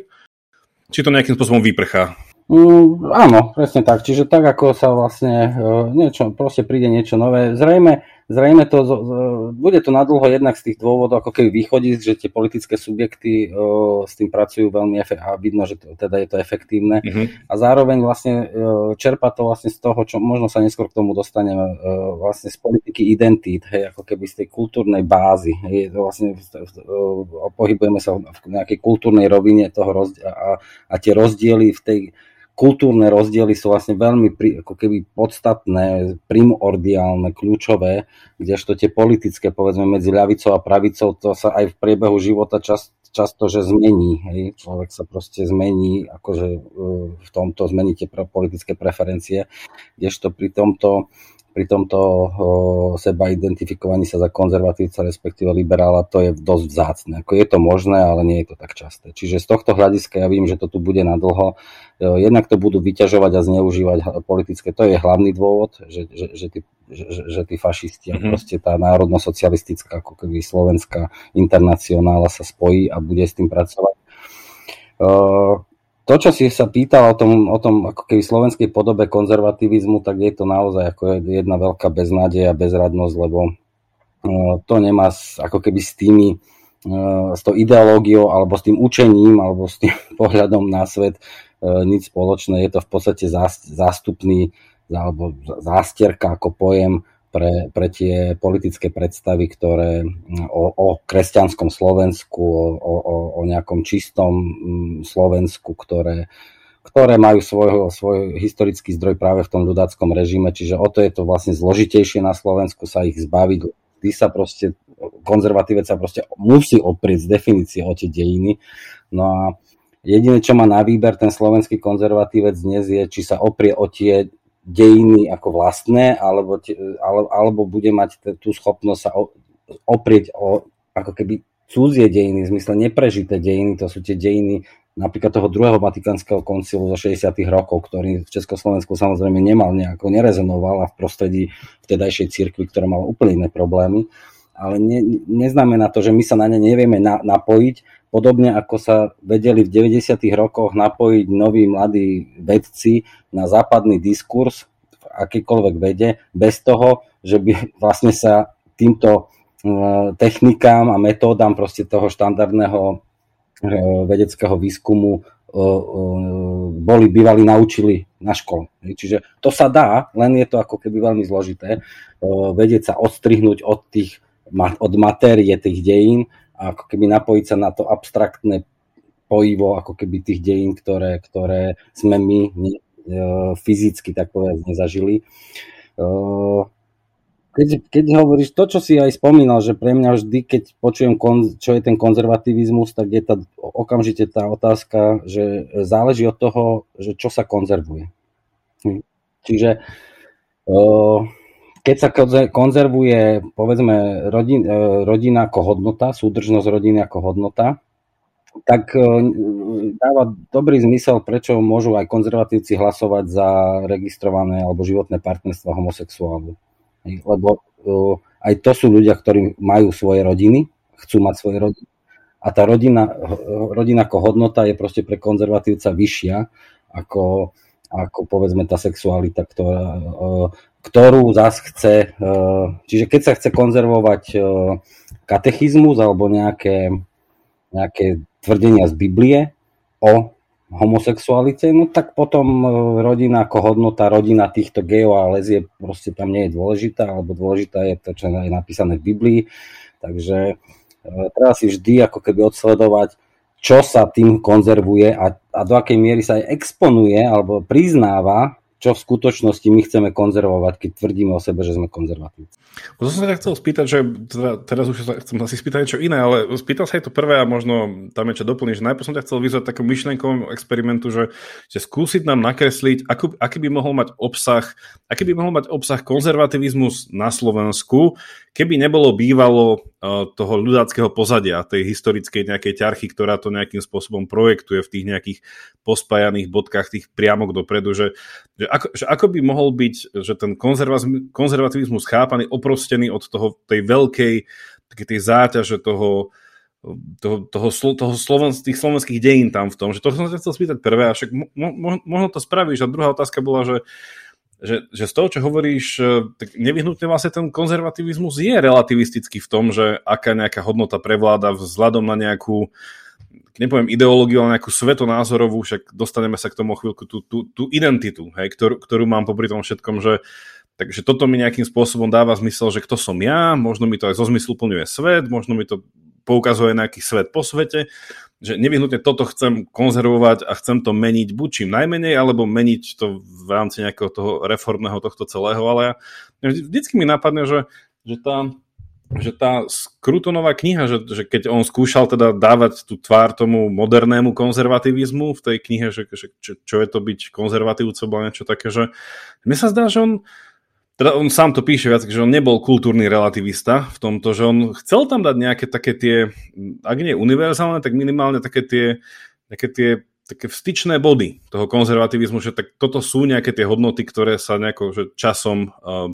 Či to nejakým spôsobom vyprchá? Mm, áno, presne tak. Čiže tak, ako sa vlastne uh, niečo, proste príde niečo nové. Zrejme, zrejme to, bude to nadlho jednak z tých dôvodov, ako keby východí, že tie politické subjekty uh, s tým pracujú veľmi efektívne a vidno, že to, teda je to efektívne. Mm-hmm. A zároveň vlastne uh, čerpa to vlastne z toho, čo možno sa neskôr k tomu dostaneme, uh, vlastne z politiky identít, hej, ako keby z tej kultúrnej bázy. Hej, vlastne pohybujeme sa v nejakej kultúrnej rovine toho rozdi- a, a tie rozdiely v tej kultúrne rozdiely sú vlastne veľmi pri, ako keby podstatné, primordiálne, kľúčové, kdežto tie politické, povedzme, medzi ľavicou a pravicou, to sa aj v priebehu života čas, často, že zmení. Hej? Človek sa proste zmení, akože e, v tomto zmení tie politické preferencie, kdežto pri tomto pri tomto seba identifikovaní sa za konzervatívca, respektíve liberála, to je dosť vzácne. Ako je to možné, ale nie je to tak časté. Čiže z tohto hľadiska ja vím, že to tu bude na dlho. Jednak to budú vyťažovať a zneužívať politické. To je hlavný dôvod, že, že, že, tí, že, že tí fašisti mm-hmm. a proste tá národno-socialistická, ako keby slovenská internacionála sa spojí a bude s tým pracovať to, čo si sa pýtal o tom, o tom ako keby slovenskej podobe konzervativizmu, tak je to naozaj ako jedna veľká beznádej a bezradnosť, lebo e, to nemá ako keby s tými e, s tou ideológiou alebo s tým učením alebo s tým pohľadom na svet e, nič spoločné. Je to v podstate zástupný alebo zástierka ako pojem pre, pre tie politické predstavy, ktoré o, o kresťanskom Slovensku, o, o, o nejakom čistom mm, Slovensku, ktoré, ktoré majú svoj, svoj historický zdroj práve v tom ľudáckom režime, čiže o to je to vlastne zložitejšie na Slovensku sa ich zbaviť. Ty sa proste, konzervatívec sa proste musí oprieť z definície o tie dejiny. No a jediné, čo má na výber ten slovenský konzervatívec dnes je, či sa oprie o tie dejiny ako vlastné, alebo, alebo, alebo bude mať tú schopnosť sa oprieť o ako keby cudzie dejiny, v zmysle neprežité dejiny, to sú tie dejiny napríklad toho druhého Vatikánskeho koncilu zo 60. rokov, ktorý v Československu samozrejme nemal nejako, nerezonoval a v prostredí vtedajšej cirkvi, ktorá mala úplne iné problémy, ale ne, neznamená to, že my sa na ne nevieme na, napojiť, Podobne ako sa vedeli v 90. rokoch napojiť noví mladí vedci na západný diskurs v akýkoľvek vede, bez toho, že by vlastne sa týmto e, technikám a metódam proste toho štandardného e, vedeckého výskumu e, boli bývali naučili na škole. Čiže to sa dá, len je to ako keby veľmi zložité vedieť sa odstrihnúť od tých od matérie tých dejín a ako keby napojiť sa na to abstraktné pojivo ako keby tých dejín, ktoré, ktoré sme my ne, fyzicky tak povedať nezažili. Keď, keď hovoríš to, čo si aj spomínal, že pre mňa vždy, keď počujem, čo je ten konzervativizmus, tak je tá, okamžite tá otázka, že záleží od toho, že čo sa konzervuje. Hm. Čiže uh, keď sa konzervuje, povedzme, rodin, e, rodina ako hodnota, súdržnosť rodiny ako hodnota, tak e, dáva dobrý zmysel, prečo môžu aj konzervatívci hlasovať za registrované alebo životné partnerstva homosexuálov. Lebo e, aj to sú ľudia, ktorí majú svoje rodiny, chcú mať svoje rodiny. A tá rodina, rodina ako hodnota je proste pre konzervatívca vyššia ako, ako povedzme tá sexualita, ktorá, ktorú zás chce, e, čiže keď sa chce konzervovať e, katechizmus alebo nejaké, nejaké tvrdenia z Biblie o homosexualite, no tak potom e, rodina ako hodnota, rodina týchto gejov a lezie proste tam nie je dôležitá, alebo dôležitá je to, čo je napísané v Biblii. Takže treba si vždy ako keby odsledovať, čo sa tým konzervuje a, a do akej miery sa aj exponuje alebo priznáva čo v skutočnosti my chceme konzervovať, keď tvrdíme o sebe, že sme konzervatívci. To som sa chcel spýtať, že teda, teraz už sa chcem asi spýtať niečo iné, ale spýtal sa aj to prvé a možno tam je čo doplniť, že najprv som ťa chcel vyzvať takú myšlenkovom experimentu, že, že skúsiť nám nakresliť, ako, aký by mohol mať obsah, aký by mohol mať obsah konzervativizmus na Slovensku, keby nebolo bývalo toho ľudáckého pozadia, tej historickej nejakej ťarchy, ktorá to nejakým spôsobom projektuje v tých nejakých pospájaných bodkách, tých priamok dopredu, že, že, ako, že ako by mohol byť, že ten konzervativizmus chápaný, oprostený od toho, tej veľkej také tej záťaže toho, toho, toho, toho sloven, tých slovenských dejín tam v tom, že to som sa chcel spýtať prvé, a však mo, mo, možno to spravíš. A druhá otázka bola, že, že, že z toho, čo hovoríš, e, tak nevyhnutne vlastne ten konzervativizmus je relativistický v tom, že aká nejaká hodnota prevláda vzhľadom na nejakú nepoviem ideológiu, ale nejakú svetonázorovú, však dostaneme sa k tomu chvíľku, tú, tú, tú identitu, hej, ktorú, ktorú mám popri tom všetkom, že Takže toto mi nejakým spôsobom dáva zmysel, že kto som ja, možno mi to aj zo zmyslu plňuje svet, možno mi to poukazuje nejaký svet po svete, že nevyhnutne toto chcem konzervovať a chcem to meniť buď čím najmenej, alebo meniť to v rámci nejakého toho reformného tohto celého, ale ja, vždycky mi napadne, že, že tá, že tá Skrutonová kniha, že, že keď on skúšal teda dávať tú tvár tomu modernému konzervativizmu v tej knihe, že, že čo, čo je to byť konzervatívcom, alebo niečo také, že mne sa zdá, že on teda on sám to píše viac, že on nebol kultúrny relativista v tomto, že on chcel tam dať nejaké také tie, ak nie univerzálne, tak minimálne také tie, také tie také vstyčné body toho konzervativizmu, že tak toto sú nejaké tie hodnoty, ktoré sa nejako že časom uh,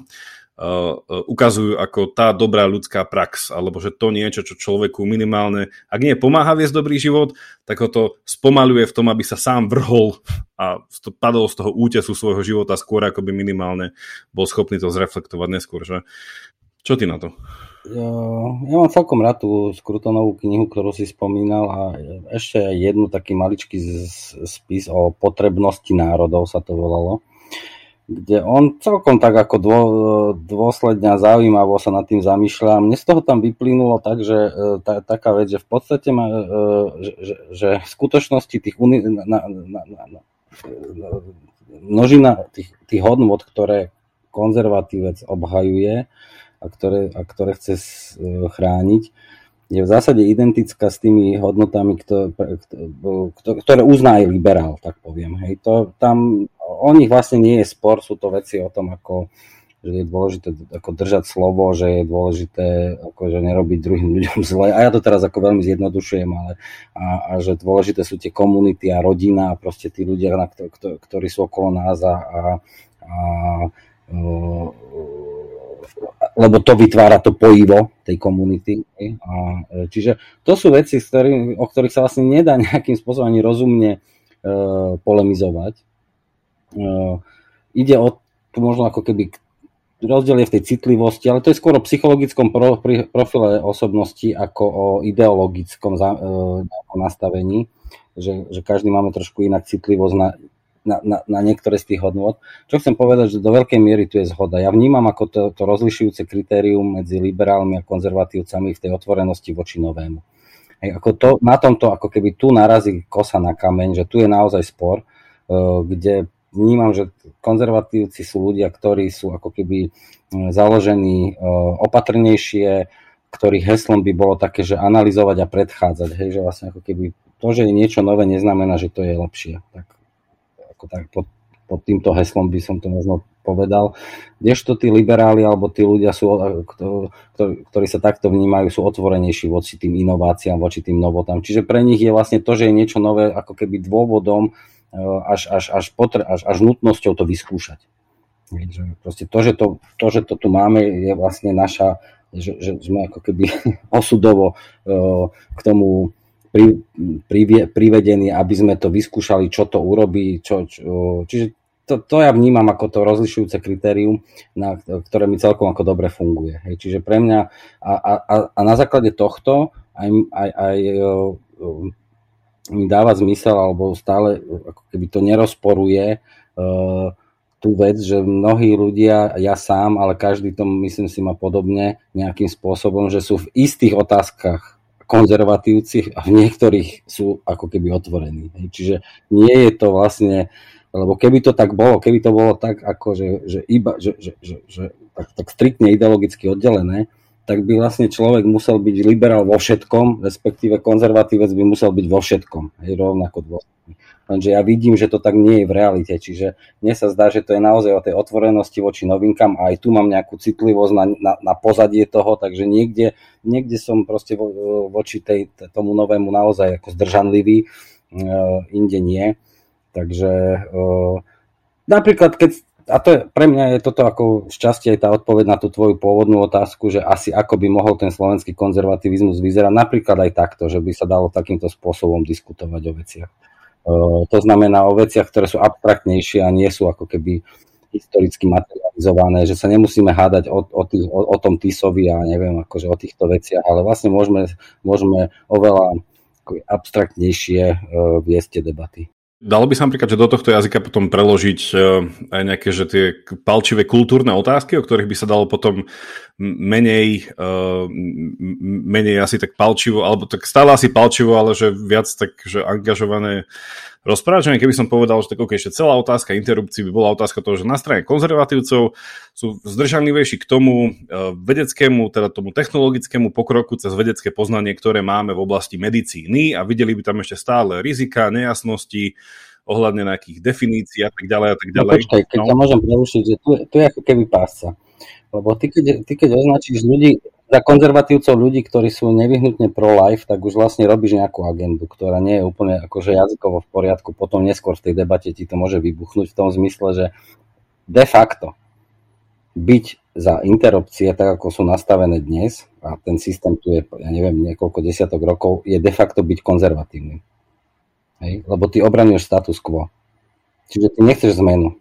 ukazujú ako tá dobrá ľudská prax, alebo že to niečo, čo človeku minimálne, ak nie pomáha viesť dobrý život, tak ho to spomaluje v tom, aby sa sám vrhol a padol z toho útesu svojho života skôr, ako by minimálne bol schopný to zreflektovať neskôr. Že? Čo ty na to? Ja, ja mám celkom rád tú Skrutonovú knihu, ktorú si spomínal a ešte jednu taký maličký spis o potrebnosti národov sa to volalo kde on celkom tak ako dô, dôsledne a zaujímavo sa nad tým zamýšľa. Mne z toho tam vyplynulo tak, že e, tá, taká vec, že v podstate má, e, že, že, že v skutočnosti tých uni, na, na, na, na, množina tých, tých hodnot, ktoré konzervatívec obhajuje a ktoré, a ktoré chce e, chrániť, je v zásade identická s tými hodnotami, ktoré, uzná aj liberál, tak poviem. Hej. To, tam o nich vlastne nie je spor, sú to veci o tom, ako že je dôležité ako držať slovo, že je dôležité ako, že nerobiť druhým ľuďom zle. A ja to teraz ako veľmi zjednodušujem, ale a, a že dôležité sú tie komunity a rodina a proste tí ľudia, na, ktorí sú okolo nás a, a, a lebo to vytvára to pojivo tej komunity. A, e, čiže to sú veci, o ktorých sa vlastne nedá nejakým spôsobom ani rozumne e, polemizovať. E, ide o tu možno ako keby rozdiel je v tej citlivosti, ale to je skôr o psychologickom pro, pri, profile osobnosti ako o ideologickom za, e, nastavení, že, že každý máme trošku inak citlivosť na na, na, na niektoré z tých hodnot. Čo chcem povedať, že do veľkej miery tu je zhoda. Ja vnímam ako to, to rozlišujúce kritérium medzi liberálmi a konzervatívcami v tej otvorenosti voči novému. Hej, ako to, na tomto, ako keby tu narazí kosa na kameň, že tu je naozaj spor, uh, kde vnímam, že konzervatívci sú ľudia, ktorí sú ako keby založení uh, opatrnejšie, ktorých heslom by bolo také, že analyzovať a predchádzať. Hej, že vlastne ako keby to, že je niečo nové, neznamená, že to je lepšie. Tak ako tak pod, pod týmto heslom by som to možno povedal. Kdežto tí liberáli alebo tí ľudia, sú, ktorí, ktorí sa takto vnímajú, sú otvorenejší voči tým inováciám, voči tým novotám. Čiže pre nich je vlastne to, že je niečo nové, ako keby dôvodom e, až, až, až, potre, až, až nutnosťou to vyskúšať. Proste to, že to, to, že to tu máme, je vlastne naša, že, že sme ako keby osudovo e, k tomu pri, pri, privedení, aby sme to vyskúšali, čo to urobí. Čo, čo, čiže to, to ja vnímam ako to rozlišujúce kritérium, na, ktoré mi celkom ako dobre funguje. Hej. Čiže pre mňa a, a, a na základe tohto aj, aj, aj mi dáva zmysel, alebo stále ako keby to nerozporuje uh, tú vec, že mnohí ľudia, ja sám, ale každý to myslím si má podobne nejakým spôsobom, že sú v istých otázkach konzervatívci a v niektorých sú ako keby otvorení. Čiže nie je to vlastne, lebo keby to tak bolo, keby to bolo tak, ako že, že iba, že, že, že, že tak, tak striktne ideologicky oddelené, tak by vlastne človek musel byť liberál vo všetkom, respektíve konzervatívec by musel byť vo všetkom, hej, rovnako dôsledný. Lenže ja vidím, že to tak nie je v realite, čiže mne sa zdá, že to je naozaj o tej otvorenosti voči novinkám a aj tu mám nejakú citlivosť na, na, na pozadie toho, takže niekde, niekde som proste vo, voči tej, tomu novému naozaj ako zdržanlivý, uh, inde nie. Takže uh, napríklad, keď a to je, pre mňa je toto ako šťastie aj tá odpoveď na tú tvoju pôvodnú otázku, že asi ako by mohol ten slovenský konzervativizmus vyzerať, napríklad aj takto, že by sa dalo takýmto spôsobom diskutovať o veciach. Uh, to znamená o veciach, ktoré sú abstraktnejšie a nie sú ako keby historicky materializované, že sa nemusíme hádať o, o, tých, o, o tom Tisovi a neviem, akože o týchto veciach, ale vlastne môžeme, môžeme oveľa abstraktnejšie uh, viesť tie debaty. Dalo by sa napríklad, že do tohto jazyka potom preložiť e, aj nejaké že tie palčivé kultúrne otázky, o ktorých by sa dalo potom menej, e, menej asi tak palčivo, alebo tak stále asi palčivo, ale že viac tak, že angažované rozprávať, že keby som povedal, že tak okay, ešte celá otázka interrupcií by bola otázka toho, že na strane konzervatívcov sú zdržanlivejší k tomu e, vedeckému, teda tomu technologickému pokroku cez vedecké poznanie, ktoré máme v oblasti medicíny a videli by tam ešte stále rizika, nejasnosti, ohľadne nejakých definícií a tak ďalej a tak no ďalej. No počkaj, keď no. sa môžem prerušiť, že tu, tu je ako keby pásca. Lebo ty keď, ty keď označíš ľudí, za konzervatívcov ľudí, ktorí sú nevyhnutne pro-life, tak už vlastne robíš nejakú agendu, ktorá nie je úplne akože jazykovo v poriadku. Potom neskôr v tej debate ti to môže vybuchnúť v tom zmysle, že de facto byť za interrupcie, tak ako sú nastavené dnes, a ten systém tu je, ja neviem, niekoľko desiatok rokov, je de facto byť konzervatívny. Hej? Lebo ty obraňuješ status quo. Čiže ty nechceš zmenu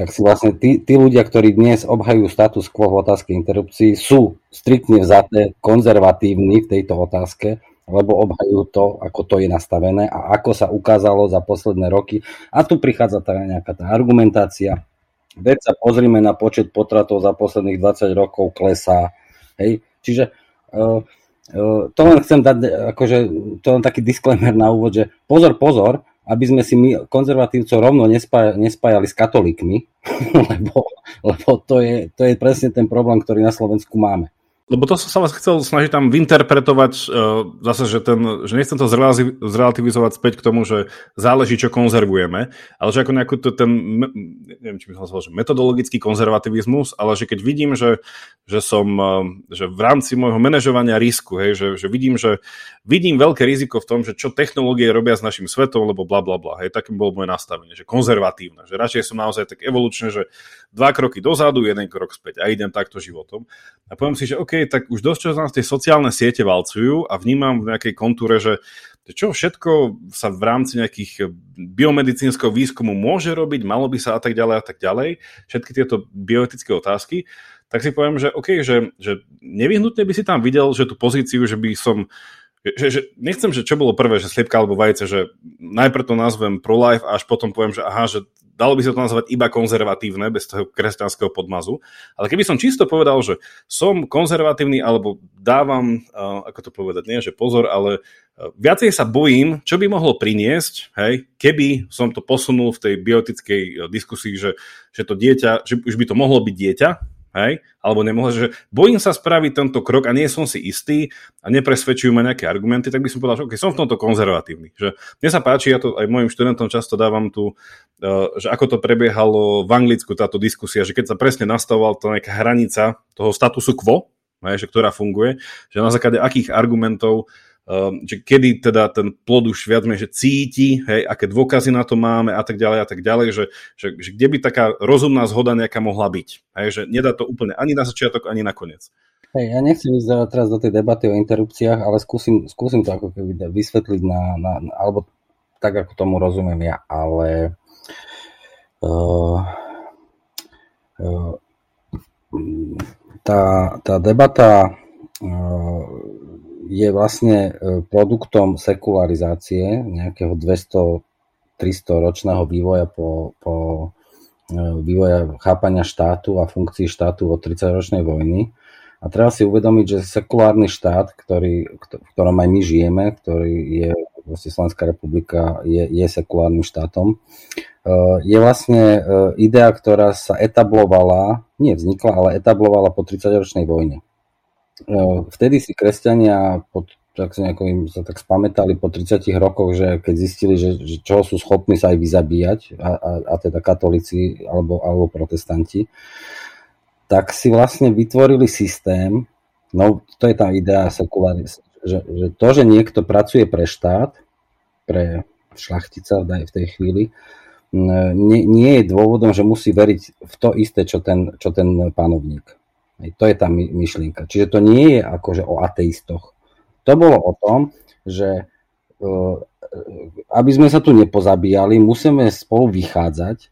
tak si vlastne tí, tí ľudia, ktorí dnes obhajujú status quo v otázke interrupcií, sú striktne vzaté konzervatívni v tejto otázke, lebo obhajujú to, ako to je nastavené a ako sa ukázalo za posledné roky. A tu prichádza tá nejaká tá argumentácia. Veď sa pozrime na počet potratov za posledných 20 rokov klesá. Hej? Čiže uh, uh, to len chcem dať, akože, to len taký disclaimer na úvod, že pozor, pozor, aby sme si my konzervatívcov rovno nespájali, nespájali s katolíkmi, lebo, lebo to, je, to je presne ten problém, ktorý na Slovensku máme. Lebo to som sa vás chcel snažiť tam vyinterpretovať uh, zase, že, ten, že nechcem to zrelativizovať späť k tomu, že záleží, čo konzervujeme, ale že ako nejaký to ten, neviem, či by som že metodologický konzervativizmus, ale že keď vidím, že, že som, uh, že v rámci môjho manažovania risku, hej, že, že vidím, že vidím veľké riziko v tom, že čo technológie robia s našim svetom, lebo bla bla bla, hej, takým bolo moje nastavenie, že konzervatívne, že radšej som naozaj tak evolučne, že dva kroky dozadu, jeden krok späť a idem takto životom. A poviem si, že OK, tak už dosť čas nás tie sociálne siete valcujú a vnímam v nejakej kontúre, že čo všetko sa v rámci nejakých biomedicínskeho výskumu môže robiť, malo by sa a tak ďalej a tak ďalej, všetky tieto bioetické otázky, tak si poviem, že OK, že, že nevyhnutne by si tam videl, že tú pozíciu, že by som že, že nechcem, že čo bolo prvé, že sliepka alebo vajce, že najprv to nazvem pro-life a až potom poviem, že aha, že dalo by sa to nazvať iba konzervatívne, bez toho kresťanského podmazu. Ale keby som čisto povedal, že som konzervatívny, alebo dávam, ako to povedať, nie že pozor, ale viacej sa bojím, čo by mohlo priniesť, hej, keby som to posunul v tej biotickej uh, diskusii, že, že to dieťa, že už by to mohlo byť dieťa, hej, alebo nemohol, že bojím sa spraviť tento krok a nie som si istý a nepresvedčujú ma nejaké argumenty, tak by som povedal, že okay, som v tomto konzervatívny. Že mne sa páči, ja to aj mojim študentom často dávam tu, uh, že ako to prebiehalo v Anglicku táto diskusia, že keď sa presne nastavoval to nejaká hranica toho statusu quo, hej, že ktorá funguje, že na základe akých argumentov Um, že kedy teda ten plod už viac že cíti, hej, aké dôkazy na to máme a tak ďalej a tak ďalej, že, že, že kde by taká rozumná zhoda nejaká mohla byť. Hej, že nedá to úplne ani na začiatok, ani na koniec. Hej, ja nechcem ísť teraz do tej debaty o interrupciách, ale skúsim, skúsim to ako keby vysvetliť na, na, na alebo tak, ako tomu rozumiem ja, ale uh, uh, tá, tá debata uh, je vlastne produktom sekularizácie nejakého 200-300 ročného vývoja po, po vývoja chápania štátu a funkcií štátu od 30-ročnej vojny. A treba si uvedomiť, že sekulárny štát, ktorý, v ktorom aj my žijeme, ktorý je, vlastne Slovenská republika je, je sekulárnym štátom, eh, je vlastne idea, ktorá sa etablovala, nie vznikla, ale etablovala po 30-ročnej vojne. Eh, vtedy si kresťania pod tak sa, nejako im sa tak spamätali po 30 rokoch, že keď zistili, že, že čo sú schopní sa aj vyzabíjať, a, a, a teda katolíci alebo, alebo protestanti, tak si vlastne vytvorili systém, no to je tá idea sekularizácie, že, že to, že niekto pracuje pre štát, pre šlachtica v tej chvíli, nie, nie je dôvodom, že musí veriť v to isté, čo ten, čo ten panovník. To je tá myšlienka. Čiže to nie je akože o ateistoch. To bolo o tom, že e, aby sme sa tu nepozabíjali, musíme spolu vychádzať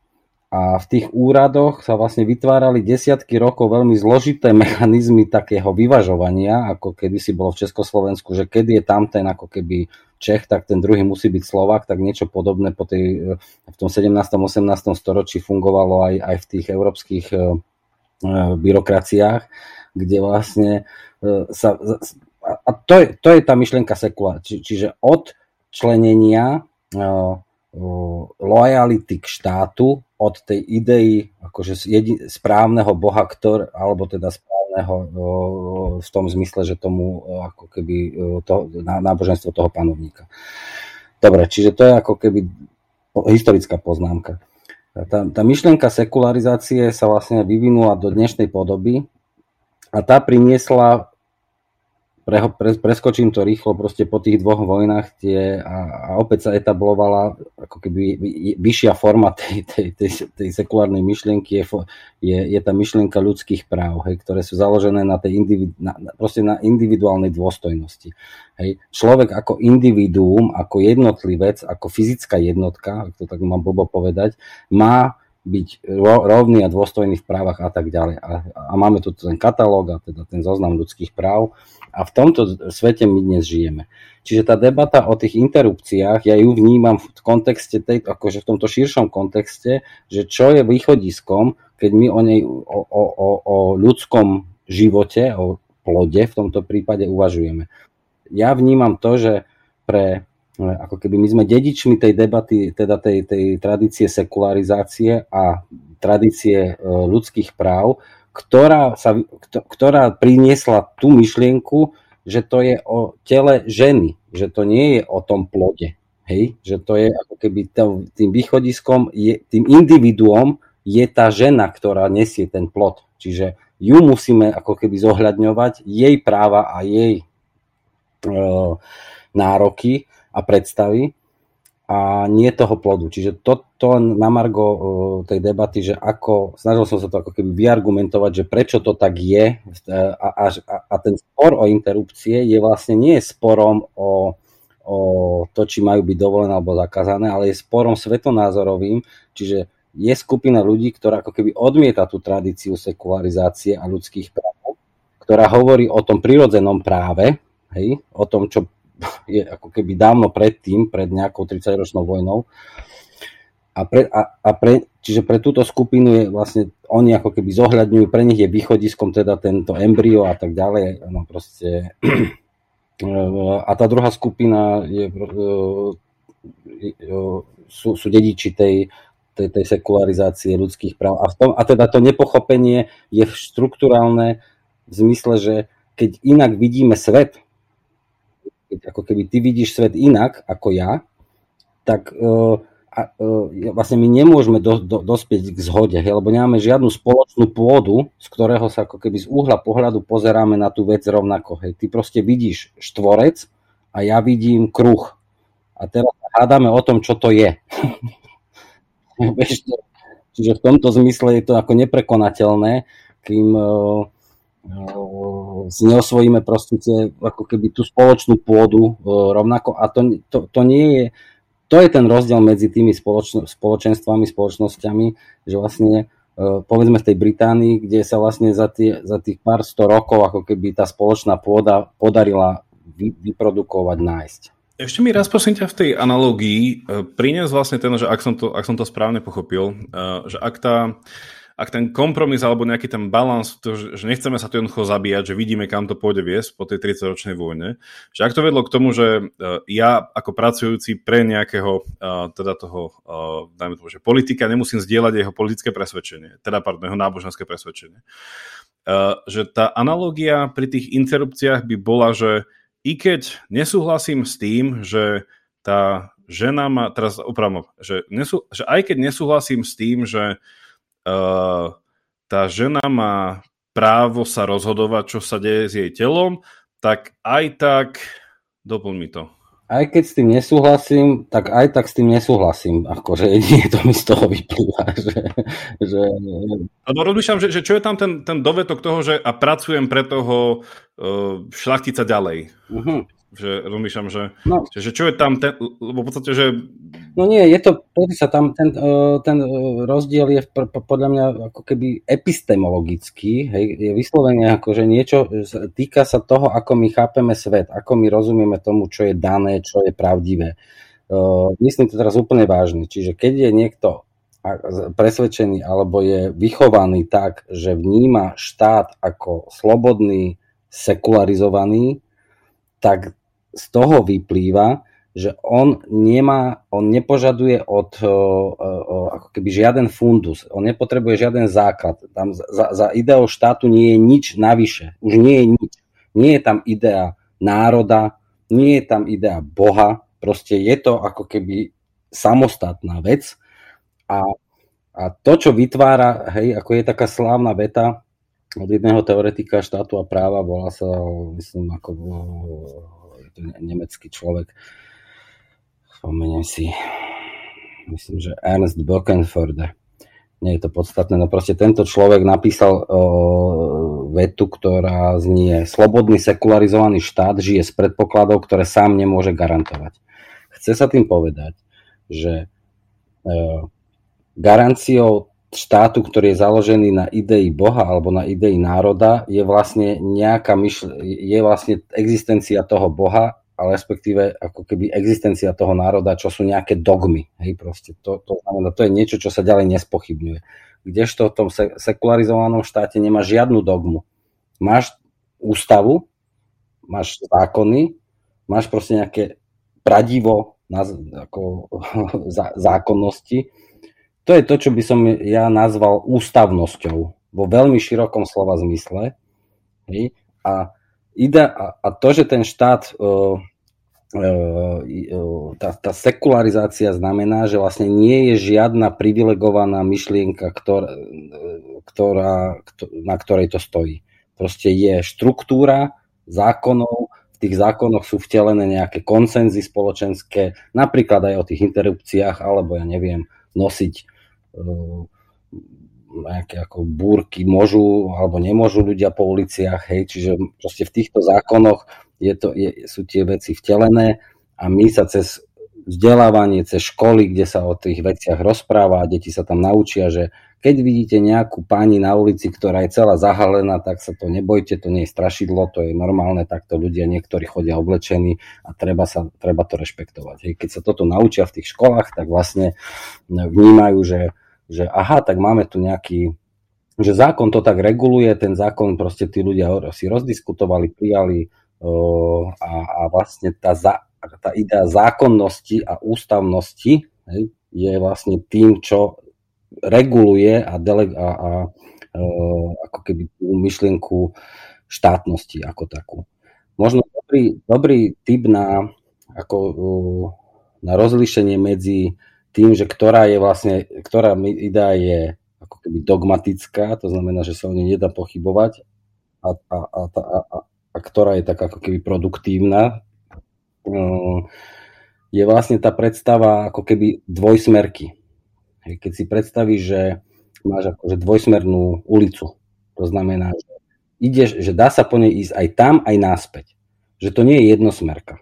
a v tých úradoch sa vlastne vytvárali desiatky rokov veľmi zložité mechanizmy takého vyvažovania, ako kedy si bolo v Československu, že keď je tam ten ako keby Čech, tak ten druhý musí byť Slovak, tak niečo podobné po tej, v tom 17. 18. storočí fungovalo aj, aj v tých európskych e, byrokraciách, kde vlastne sa, a to je, to je tá myšlienka sekulár, či, čiže od členenia uh, lojality k štátu, od tej idei akože jedi, správneho boha, ktor, alebo teda správneho v tom zmysle, že tomu ako keby to, ná, náboženstvo toho panovníka. Dobre, čiže to je ako keby historická poznámka. Tá, tá myšlienka sekularizácie sa vlastne vyvinula do dnešnej podoby a tá priniesla pre, pre, preskočím to rýchlo, proste po tých dvoch vojnách tie, a, a opäť sa etablovala ako keby vyššia forma tej, tej, tej, tej sekulárnej myšlienky je, je, je tá myšlienka ľudských práv, hej, ktoré sú založené na, tej individu, na, na individuálnej dôstojnosti. Hej. Človek ako individuum, ako jednotlivec, ako fyzická jednotka, ak to tak mám blbo povedať, má byť rovný a dôstojný v právach a tak ďalej. A, a máme tu ten katalóg a teda ten zoznam ľudských práv a v tomto svete my dnes žijeme. Čiže tá debata o tých interrupciách, ja ju vnímam v kontexte, tej, akože v tomto širšom kontexte, že čo je východiskom, keď my o, nej, o, o, o, ľudskom živote, o plode v tomto prípade uvažujeme. Ja vnímam to, že pre ako keby my sme dedičmi tej debaty, teda tej, tej tradície sekularizácie a tradície e, ľudských práv, ktorá, sa, ktorá priniesla tú myšlienku, že to je o tele ženy, že to nie je o tom plode. Hej? Že to je ako keby tým východiskom, je, tým individuom je tá žena, ktorá nesie ten plod. Čiže ju musíme ako keby zohľadňovať, jej práva a jej e, nároky a predstavy a nie toho plodu. Čiže to, to na margo uh, tej debaty, že ako, snažil som sa to ako keby vyargumentovať, že prečo to tak je a, a, a ten spor o interrupcie je vlastne nie sporom o, o to, či majú byť dovolené alebo zakázané, ale je sporom svetonázorovým, čiže je skupina ľudí, ktorá ako keby odmieta tú tradíciu sekularizácie a ľudských práv, ktorá hovorí o tom prirodzenom práve, hej, o tom, čo je ako keby dávno predtým, pred nejakou 30-ročnou vojnou. A pre, a, a pre, čiže pre túto skupinu je vlastne, oni ako keby zohľadňujú, pre nich je východiskom teda tento embryo a tak ďalej. No proste, a tá druhá skupina je, sú, sú dediči tej, tej, tej sekularizácie ľudských práv. A, v tom, a teda to nepochopenie je štruktúrálne v zmysle, že keď inak vidíme svet, keď ako keby ty vidíš svet inak ako ja, tak uh, uh, vlastne my nemôžeme do, do, dospieť k zhode, hej, lebo nemáme žiadnu spoločnú pôdu, z ktorého sa ako keby z uhla pohľadu pozeráme na tú vec rovnako. Hej. Ty proste vidíš štvorec a ja vidím kruh. A teraz hádame o tom, čo to je. Čiže v tomto zmysle je to ako neprekonateľné, kým uh, si neosvojíme proste ako keby tú spoločnú pôdu rovnako a to, to, to nie je to je ten rozdiel medzi tými spoločno, spoločenstvami, spoločnosťami, že vlastne povedzme v tej Británii, kde sa vlastne za, tie, za tých pár sto rokov ako keby tá spoločná pôda podarila vy, vyprodukovať, nájsť. Ešte mi raz prosím ťa v tej analógii e, prinies vlastne ten, že ak som to, ak som to správne pochopil, e, že ak, tá, ak ten kompromis alebo nejaký ten balans, to, že nechceme sa tu jednoducho zabíjať, že vidíme, kam to pôjde viesť po tej 30-ročnej vojne, že ak to vedlo k tomu, že e, ja ako pracujúci pre nejakého, teda toho, dajme tomu, že politika, nemusím zdieľať jeho politické presvedčenie, teda pardon, jeho náboženské presvedčenie. Že tá analogia pri tých interrupciách by bola, že i keď nesúhlasím s tým, že tá žena má, teraz opravmo, že, nesú, že aj keď nesúhlasím s tým, že uh, tá žena má právo sa rozhodovať, čo sa deje s jej telom, tak aj tak, doplň mi to aj keď s tým nesúhlasím, tak aj tak s tým nesúhlasím. Akože jedine to mi z toho vyplýva. Že, že... Lebo rozmýšľam, že, že čo je tam ten, ten dovetok toho, že a pracujem pre toho uh, šlachtica ďalej. Uh-huh že rozmýšľam, že, no. že, čo je tam, ten, lebo v podstate, že... No nie, je to, sa tam, ten, e, ten e, rozdiel je podľa mňa ako keby epistemologický, hej, je vyslovene ako, že niečo týka sa toho, ako my chápeme svet, ako my rozumieme tomu, čo je dané, čo je pravdivé. Uh, myslím to teraz úplne vážne, čiže keď je niekto presvedčený alebo je vychovaný tak, že vníma štát ako slobodný, sekularizovaný, tak z toho vyplýva, že on nemá, on nepožaduje od o, o, ako keby žiaden fundus, on nepotrebuje žiaden základ. Tam za, za ideou štátu nie je nič navyše. Už nie je nič. Nie je tam idea národa, nie je tam idea Boha, proste je to ako keby samostatná vec a, a to, čo vytvára, hej, ako je taká slávna veta od jedného teoretika štátu a práva, volá sa, myslím, ako nemecký človek. Spomeniem si, myslím, že Ernst Böckenförde. Nie je to podstatné, no proste tento človek napísal o, vetu, ktorá znie Slobodný sekularizovaný štát žije z predpokladov, ktoré sám nemôže garantovať. Chce sa tým povedať, že e, garanciou štátu, ktorý je založený na idei Boha alebo na idei národa, je vlastne nejaká myšl- je vlastne existencia toho Boha ale respektíve ako keby existencia toho národa, čo sú nejaké dogmy. Hej, proste to, to, znamená, to je niečo, čo sa ďalej nespochybňuje. Kdežto v tom sekularizovanom štáte nemá žiadnu dogmu. Máš ústavu, máš zákony, máš proste nejaké pradivo na, ako, zákonnosti. To je to, čo by som ja nazval ústavnosťou vo veľmi širokom slova zmysle. Hej? A ide, a, a to, že ten štát uh, tá, tá sekularizácia znamená, že vlastne nie je žiadna privilegovaná myšlienka, ktorá, ktorá, na ktorej to stojí. Proste je štruktúra zákonov, v tých zákonoch sú vtelené nejaké koncenzy spoločenské, napríklad aj o tých interrupciách, alebo ja neviem, nosiť nejaké ako búrky môžu alebo nemôžu ľudia po uliciach, hej, čiže proste v týchto zákonoch je to, je, sú tie veci vtelené a my sa cez vzdelávanie, cez školy, kde sa o tých veciach rozpráva a deti sa tam naučia, že keď vidíte nejakú pani na ulici, ktorá je celá zahalená, tak sa to nebojte, to nie je strašidlo, to je normálne, takto ľudia niektorí chodia oblečení a treba, sa, treba to rešpektovať. Hej. Keď sa toto naučia v tých školách, tak vlastne vnímajú, že že aha, tak máme tu nejaký, že zákon to tak reguluje, ten zákon proste tí ľudia si rozdiskutovali, prijali a, a vlastne tá, za, tá idea zákonnosti a ústavnosti hej, je vlastne tým, čo reguluje a, dele, a, a uh, ako keby tú myšlienku štátnosti ako takú. Možno dobrý, dobrý typ na, ako, uh, na rozlíšenie medzi tým, že ktorá je vlastne, ktorá idea je ako keby dogmatická, to znamená, že sa o nej nedá pochybovať a, a, a, a, a, a ktorá je tak ako keby produktívna, je vlastne tá predstava ako keby dvojsmerky. Keď si predstavíš, že máš akože dvojsmernú ulicu, to znamená, že ideš, že dá sa po nej ísť aj tam, aj náspäť. Že to nie je jednosmerka.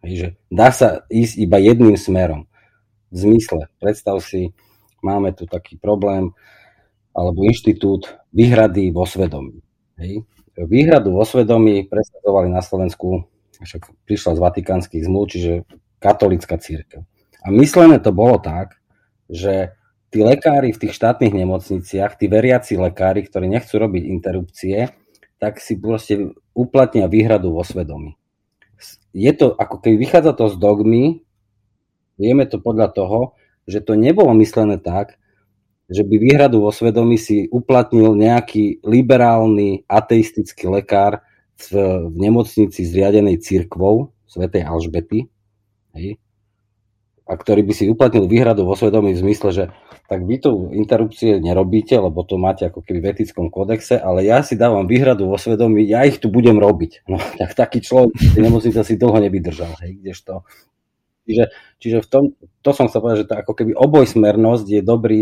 že dá sa ísť iba jedným smerom v zmysle. Predstav si, máme tu taký problém, alebo inštitút výhrady vo svedomí. Hej. Výhradu vo svedomí presadzovali na Slovensku však prišla z vatikánskych zmluv, čiže katolická církev. A myslené to bolo tak, že tí lekári v tých štátnych nemocniciach, tí veriaci lekári, ktorí nechcú robiť interrupcie, tak si proste uplatnia výhradu vo svedomí. Je to, ako keď vychádza to z dogmy, vieme to podľa toho, že to nebolo myslené tak, že by výhradu vo svedomí si uplatnil nejaký liberálny ateistický lekár v, nemocnici zriadenej církvou svätej Alžbety, hej, a ktorý by si uplatnil výhradu vo svedomí v zmysle, že tak vy tu interrupcie nerobíte, lebo to máte ako keby v etickom kodexe, ale ja si dávam výhradu vo svedomí, ja ich tu budem robiť. No tak taký človek v nemocnice si dlho nevydržal, hej, kdežto. Čiže, čiže v tom, to som chcel povedať, že tá ako keby obojsmernosť je dobrý,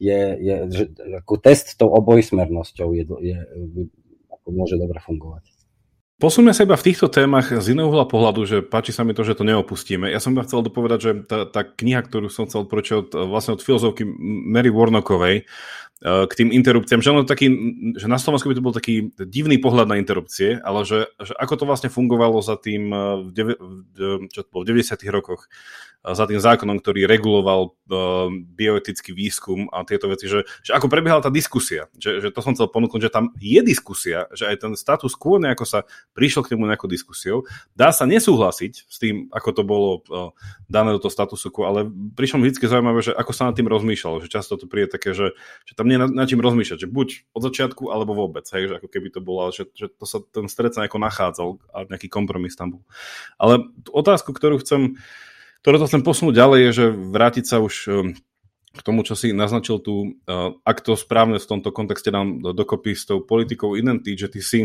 je, je že ako test tou obojsmernosťou je, je, ako môže dobre fungovať. Posuňme sa iba v týchto témach z iného uhla pohľadu, že páči sa mi to, že to neopustíme. Ja som iba chcel dopovedať, že tá, tá kniha, ktorú som chcel prečo od, vlastne od filozofky Mary Warnockovej, Eh, k tým interrupciám, že, taký, že na Slovensku by to bol taký divný pohľad na interrupcie, ale že, že ako to vlastne fungovalo za tým eh, v, deve, čo to bol, v 90. rokoch, za tým zákonom, ktorý reguloval uh, bioetický výskum a tieto veci, že, že ako prebiehala tá diskusia, že, že to som chcel ponúknuť, že tam je diskusia, že aj ten status quo nejako sa prišiel k nemu nejakou diskusiou. Dá sa nesúhlasiť s tým, ako to bolo uh, dané do toho statusu quo, ale prišlo mi vždy zaujímavé, že ako sa nad tým rozmýšľalo, že často to príde také, že, že tam nie na, na čím rozmýšľať, že buď od začiatku, alebo vôbec, hej, že ako keby to bolo, že, že to sa, ten stred sa nachádzal a nejaký kompromis tam bol. Ale otázku, ktorú chcem, ktorú to chcem posunúť ďalej, je, že vrátiť sa už um, k tomu, čo si naznačil tu, ak to správne v tomto kontexte nám dokopy s tou politikou identity, že ty si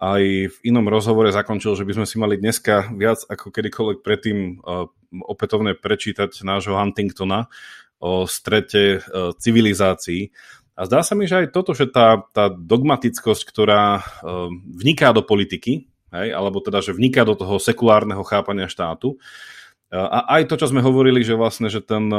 aj v inom rozhovore zakončil, že by sme si mali dneska viac ako kedykoľvek predtým opätovne prečítať nášho Huntingtona, o strete e, civilizácií. A zdá sa mi, že aj toto, že tá, tá dogmatickosť, ktorá e, vniká do politiky, hej, alebo teda, že vniká do toho sekulárneho chápania štátu, a aj to, čo sme hovorili, že vlastne, že, ten,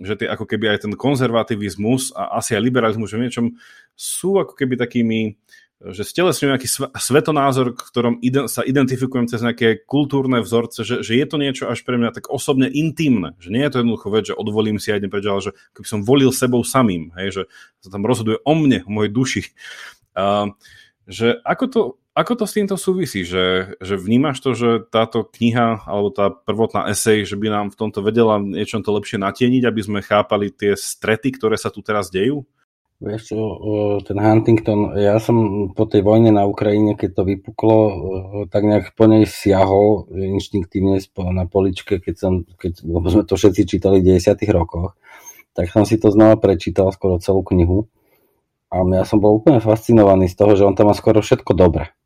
že tie, ako keby aj ten konzervativizmus a asi aj liberalizmus, že v niečom sú ako keby takými že stelesňujem nejaký svetonázor, ktorom sa identifikujem cez nejaké kultúrne vzorce, že, že je to niečo až pre mňa tak osobne intimné, že nie je to jednoducho vec, že odvolím si a idem preč, ale že keby som volil sebou samým, hej, že sa tam rozhoduje o mne, o mojej duši. A, že ako to, ako to s týmto súvisí? Že, že vnímaš to, že táto kniha alebo tá prvotná esej, že by nám v tomto vedela niečo to lepšie natieniť, aby sme chápali tie strety, ktoré sa tu teraz dejú? Vieš čo, ten Huntington, ja som po tej vojne na Ukrajine, keď to vypuklo, tak nejak po nej siahol inštinktívne na poličke, keď som, keď, lebo sme to všetci čítali v 10 rokoch, tak som si to znova prečítal, skoro celú knihu. A ja som bol úplne fascinovaný z toho, že on tam má skoro všetko dobre.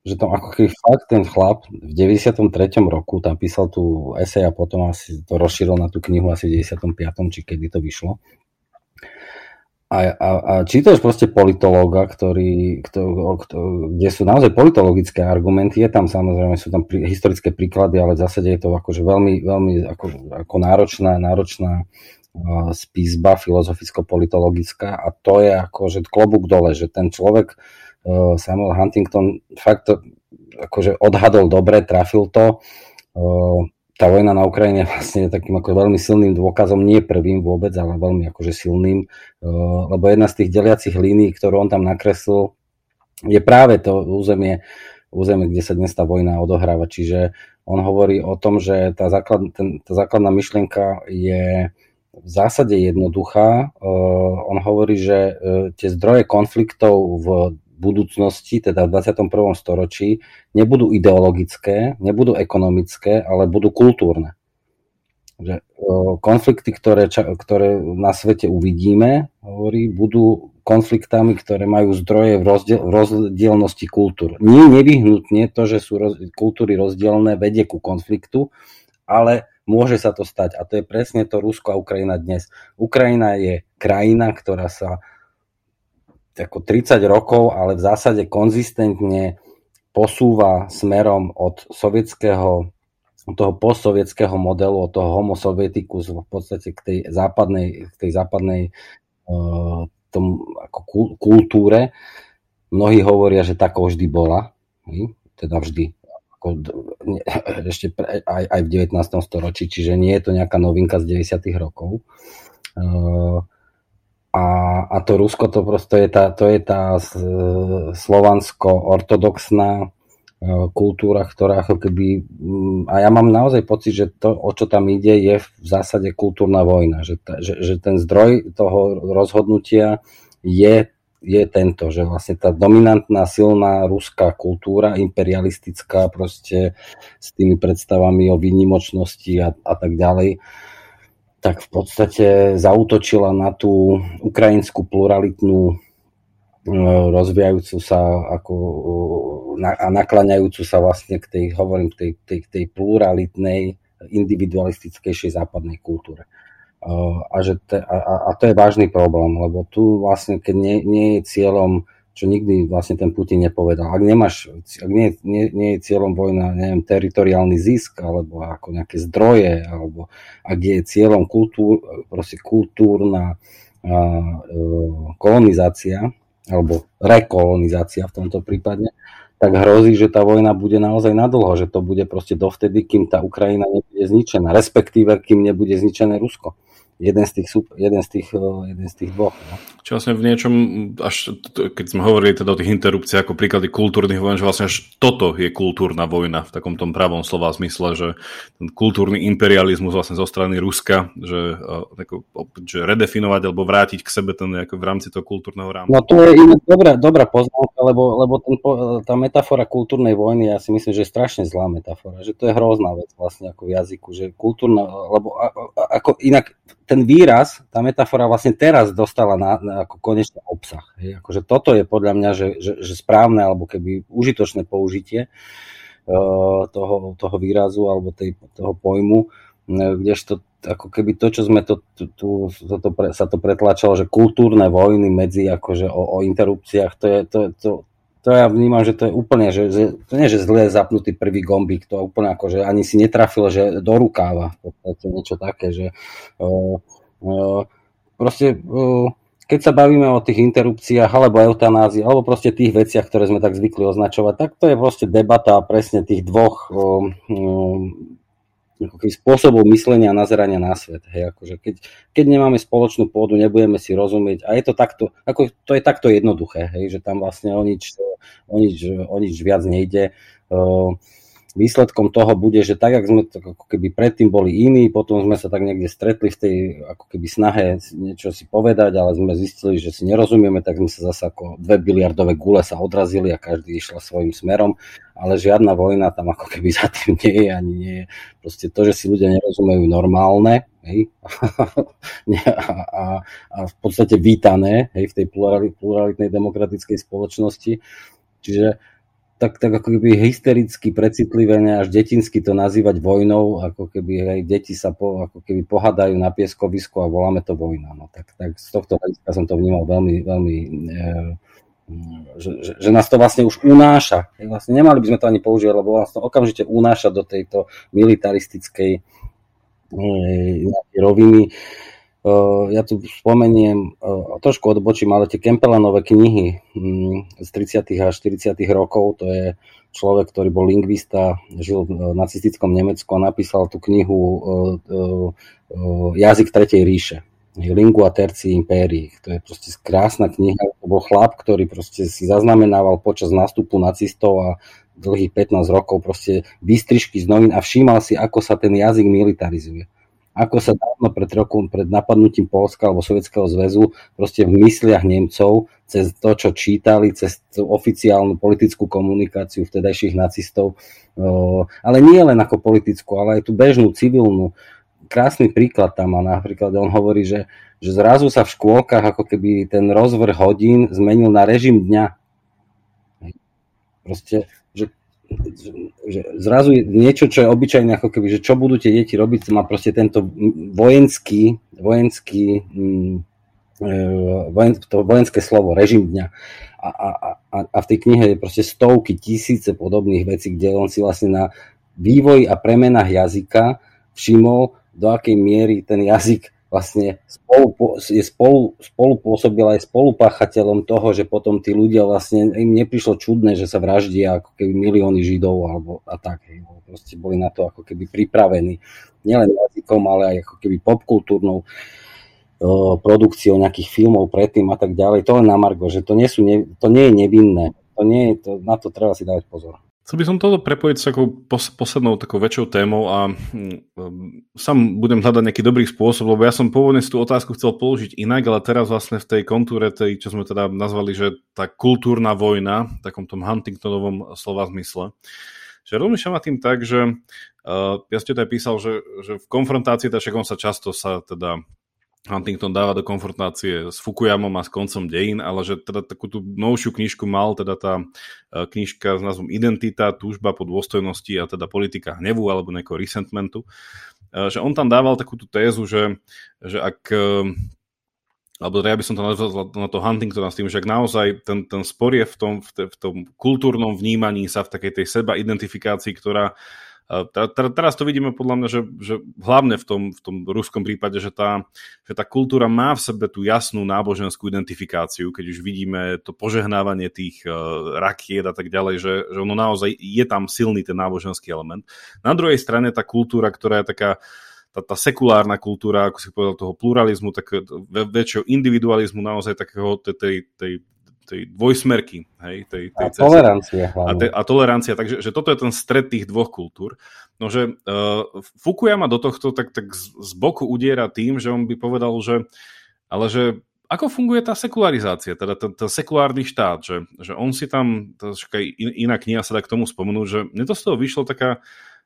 Že tam ako keď fakt ten chlap v 93. roku tam písal tú esej a potom asi to rozšíril na tú knihu asi v 95. či kedy to vyšlo a, a, a čítaš proste politológa, ktorý, kto, kto, kde sú naozaj politologické argumenty, je tam samozrejme, sú tam pri, historické príklady, ale v zásade je to akože veľmi, veľmi ako, ako náročná, náročná uh, spísba filozoficko-politologická a to je akože klobúk dole, že ten človek Samuel Huntington fakt akože odhadol dobre, trafil to. Uh, tá vojna na Ukrajine vlastne je takým ako veľmi silným dôkazom, nie prvým vôbec, ale veľmi akože silným, lebo jedna z tých deliacich línií, ktorú on tam nakreslil, je práve to územie, územie, kde sa dnes tá vojna odohráva. Čiže on hovorí o tom, že tá, základ, ten, tá základná myšlienka je v zásade jednoduchá. Eh, on hovorí, že eh, tie zdroje konfliktov v budúcnosti, teda v 21. storočí, nebudú ideologické, nebudú ekonomické, ale budú kultúrne. Že, konflikty, ktoré, ktoré na svete uvidíme, hovorí, budú konfliktami, ktoré majú zdroje v, rozdiel, v rozdielnosti kultúr. Nie nevyhnutne to, že sú roz, kultúry rozdielne, vedie ku konfliktu, ale môže sa to stať. A to je presne to Rusko a Ukrajina dnes. Ukrajina je krajina, ktorá sa ako 30 rokov, ale v zásade konzistentne posúva smerom od sovietského toho postsovietského modelu, od toho homo sovieticus v podstate k tej západnej, k tej západnej uh, tom, ako kultúre. Mnohí hovoria, že takou vždy bola, teda vždy. ako, ešte aj, aj v 19. storočí, čiže nie je to nejaká novinka z 90. rokov. A, a to Rusko to proste je tá, to je tá slovansko-ortodoxná kultúra, ktorá ako keby, mm, a ja mám naozaj pocit, že to, o čo tam ide, je v zásade kultúrna vojna, že, ta, že, že ten zdroj toho rozhodnutia je, je tento, že vlastne tá dominantná, silná ruská kultúra, imperialistická proste s tými predstavami o výnimočnosti a, a tak ďalej, tak v podstate zautočila na tú ukrajinskú pluralitnú E, rozvíjajúcu sa ako, a nakláňajúcu sa vlastne k tej, hovorím, tej, tej, tej pluralitnej, individualistickejšej západnej kultúre. E, a, že te, a, a to je vážny problém, lebo tu vlastne, keď nie, nie je cieľom, čo nikdy vlastne ten Putin nepovedal, ak nemáš, ak nie, nie, nie je cieľom vojna, neviem, teritoriálny zisk, alebo ako nejaké zdroje, alebo ak je cieľom kultúr, proste kultúrna a, e, kolonizácia, alebo rekolonizácia v tomto prípade, tak hrozí, že tá vojna bude naozaj nadlho, že to bude proste dovtedy, kým tá Ukrajina nebude zničená, respektíve kým nebude zničené Rusko jeden z tých, jeden z tých, jeden z tých dvoch. No. Čo vlastne v niečom, až keď sme hovorili teda o tých interrupciách ako príklady kultúrnych vojen, že vlastne až toto je kultúrna vojna v takom tom pravom slova zmysle, že ten kultúrny imperializmus vlastne zo strany Ruska, že, tako, eh, že redefinovať alebo vrátiť k sebe ten v rámci toho kultúrneho rámca. No to je iná dobrá, dobrá poznámka, lebo, lebo ten, tá metafora kultúrnej vojny, ja si myslím, že je strašne zlá metafora, že to je hrozná vec vlastne ako v jazyku, že kultúrna, lebo ako inak ten výraz, tá metafora vlastne teraz dostala na, na ako konečný obsah. Hej. Akože toto je podľa mňa, že, že, že správne alebo keby užitočné použitie uh, toho, toho výrazu alebo tej, toho pojmu, kdežto ako keby to, čo sme to, tu, tu, to, to pre, sa to pretlačalo, že kultúrne vojny medzi akože o, o interrupciách, to je, to, to, to ja vnímam, že to je úplne, že, že to nie, že zle zapnutý prvý gombík, to úplne ako, že ani si netrafil, že do rukáva, v podstate niečo také, že uh, uh, proste uh, keď sa bavíme o tých interrupciách alebo eutanázii, alebo proste tých veciach, ktoré sme tak zvykli označovať, tak to je proste debata presne tých dvoch um, um, spôsobov myslenia a nazerania na svet. Hej, akože keď, keď nemáme spoločnú pôdu, nebudeme si rozumieť a je to takto, ako, to je takto jednoduché, hej, že tam vlastne o nič, o nič, o nič viac nejde. Uh, výsledkom toho bude, že tak, ako sme to ako keby predtým boli iní, potom sme sa tak niekde stretli v tej ako keby snahe niečo si povedať, ale sme zistili, že si nerozumieme, tak sme sa zase ako dve biliardové gule sa odrazili a každý išla svojim smerom, ale žiadna vojna tam ako keby za tým nie je, ani nie je. Proste to, že si ľudia nerozumejú normálne, hej, a, a, a v podstate vítané, hej, v tej pluralitnej demokratickej spoločnosti. Čiže tak, tak ako keby hystericky precitlivené až detinsky to nazývať vojnou, ako keby aj deti sa po, ako keby pohadajú na pieskovisku a voláme to vojna. No, tak, tak z tohto hľadiska som to vnímal veľmi, veľmi e, že, že, že nás to vlastne už unáša. Vlastne nemali by sme to ani používať, lebo nás okamžite unáša do tejto militaristickej e, roviny. Ja tu spomeniem, trošku odbočím, ale tie Kempelanové knihy mm, z 30. a 40. rokov, to je človek, ktorý bol lingvista, žil v nacistickom Nemecku a napísal tú knihu Jazyk Tretej ríše. Lingua Terci Imperii. To je proste krásna kniha. To bol chlap, ktorý proste si zaznamenával počas nástupu nacistov a dlhých 15 rokov proste výstrižky z novín a všímal si, ako sa ten jazyk militarizuje ako sa dávno pred rokom, pred napadnutím Polska alebo Sovietskeho zväzu, proste v mysliach Nemcov, cez to, čo čítali, cez tú oficiálnu politickú komunikáciu vtedajších nacistov, ale nie len ako politickú, ale aj tú bežnú civilnú. Krásny príklad tam má napríklad, on hovorí, že, že zrazu sa v škôlkach ako keby ten rozvrh hodín zmenil na režim dňa. Proste že zrazu niečo, čo je obyčajné, ako keby, že čo budú tie deti robiť, má proste tento vojenský, vojenský mm, e, vojen, to vojenské slovo, režim dňa. A, a, a, a v tej knihe je proste stovky, tisíce podobných vecí, kde on si vlastne na vývoji a premenách jazyka všimol, do akej miery ten jazyk vlastne spolu, je spolu, spolupôsobil aj spolupáchateľom toho, že potom tí ľudia vlastne, im neprišlo čudné, že sa vraždia ako keby milióny Židov alebo a tak. Proste boli na to ako keby pripravení. Nielen jazykom, ale aj ako keby popkultúrnou produkciou nejakých filmov predtým a tak ďalej. To len na Margo, že to nie, sú to nie je nevinné. To nie je, to, na to treba si dávať pozor. Chcel by som toto prepojiť s takou pos- poslednou takou väčšou témou a um, sám budem hľadať nejaký dobrý spôsob, lebo ja som pôvodne tú otázku chcel položiť inak, ale teraz vlastne v tej kontúre, tej, čo sme teda nazvali, že tá kultúrna vojna, v takom tom Huntingtonovom slova zmysle, že rozmýšľam tým tak, že uh, ja ste teda písal, že, že v konfrontácii, tak on sa často sa teda Huntington dáva do konfrontácie s Fukuyamom a s koncom dejín, ale že teda takú tú novšiu knižku mal, teda tá e, knižka s názvom Identita, túžba po dôstojnosti a teda politika hnevu alebo nejakého resentmentu, e, že on tam dával takú tú tézu, že, že ak e, alebo teda ja by som to nazval na to Huntingtona s tým, že ak naozaj ten, ten spor je v tom, v, te, v tom kultúrnom vnímaní sa, v takej tej seba identifikácii, ktorá uh, Teraz to vidíme podľa mňa, že, že hlavne v tom, v tom ruskom prípade, že tá, že tá kultúra má v sebe tú jasnú náboženskú identifikáciu, keď už vidíme to požehnávanie tých uh, rakiet a tak ďalej, že, že ono naozaj je tam silný ten náboženský element. Na druhej strane tá kultúra, ktorá je taká tá, tá sekulárna kultúra, ako si povedal, toho pluralizmu, tak väčšieho individualizmu, naozaj takého tej, tej, tej dvojsmerky. Hej, tej, tej a tolerancia. A, te, a tolerancia, takže že toto je ten stred tých dvoch kultúr. No, že uh, Fukuyama do tohto tak, tak z, z boku udiera tým, že on by povedal, že ale že ako funguje tá sekularizácia, teda ten, ten sekulárny štát, že, že on si tam, aj iná kniha sa dá k tomu spomenúť, že mne to z toho vyšlo taká,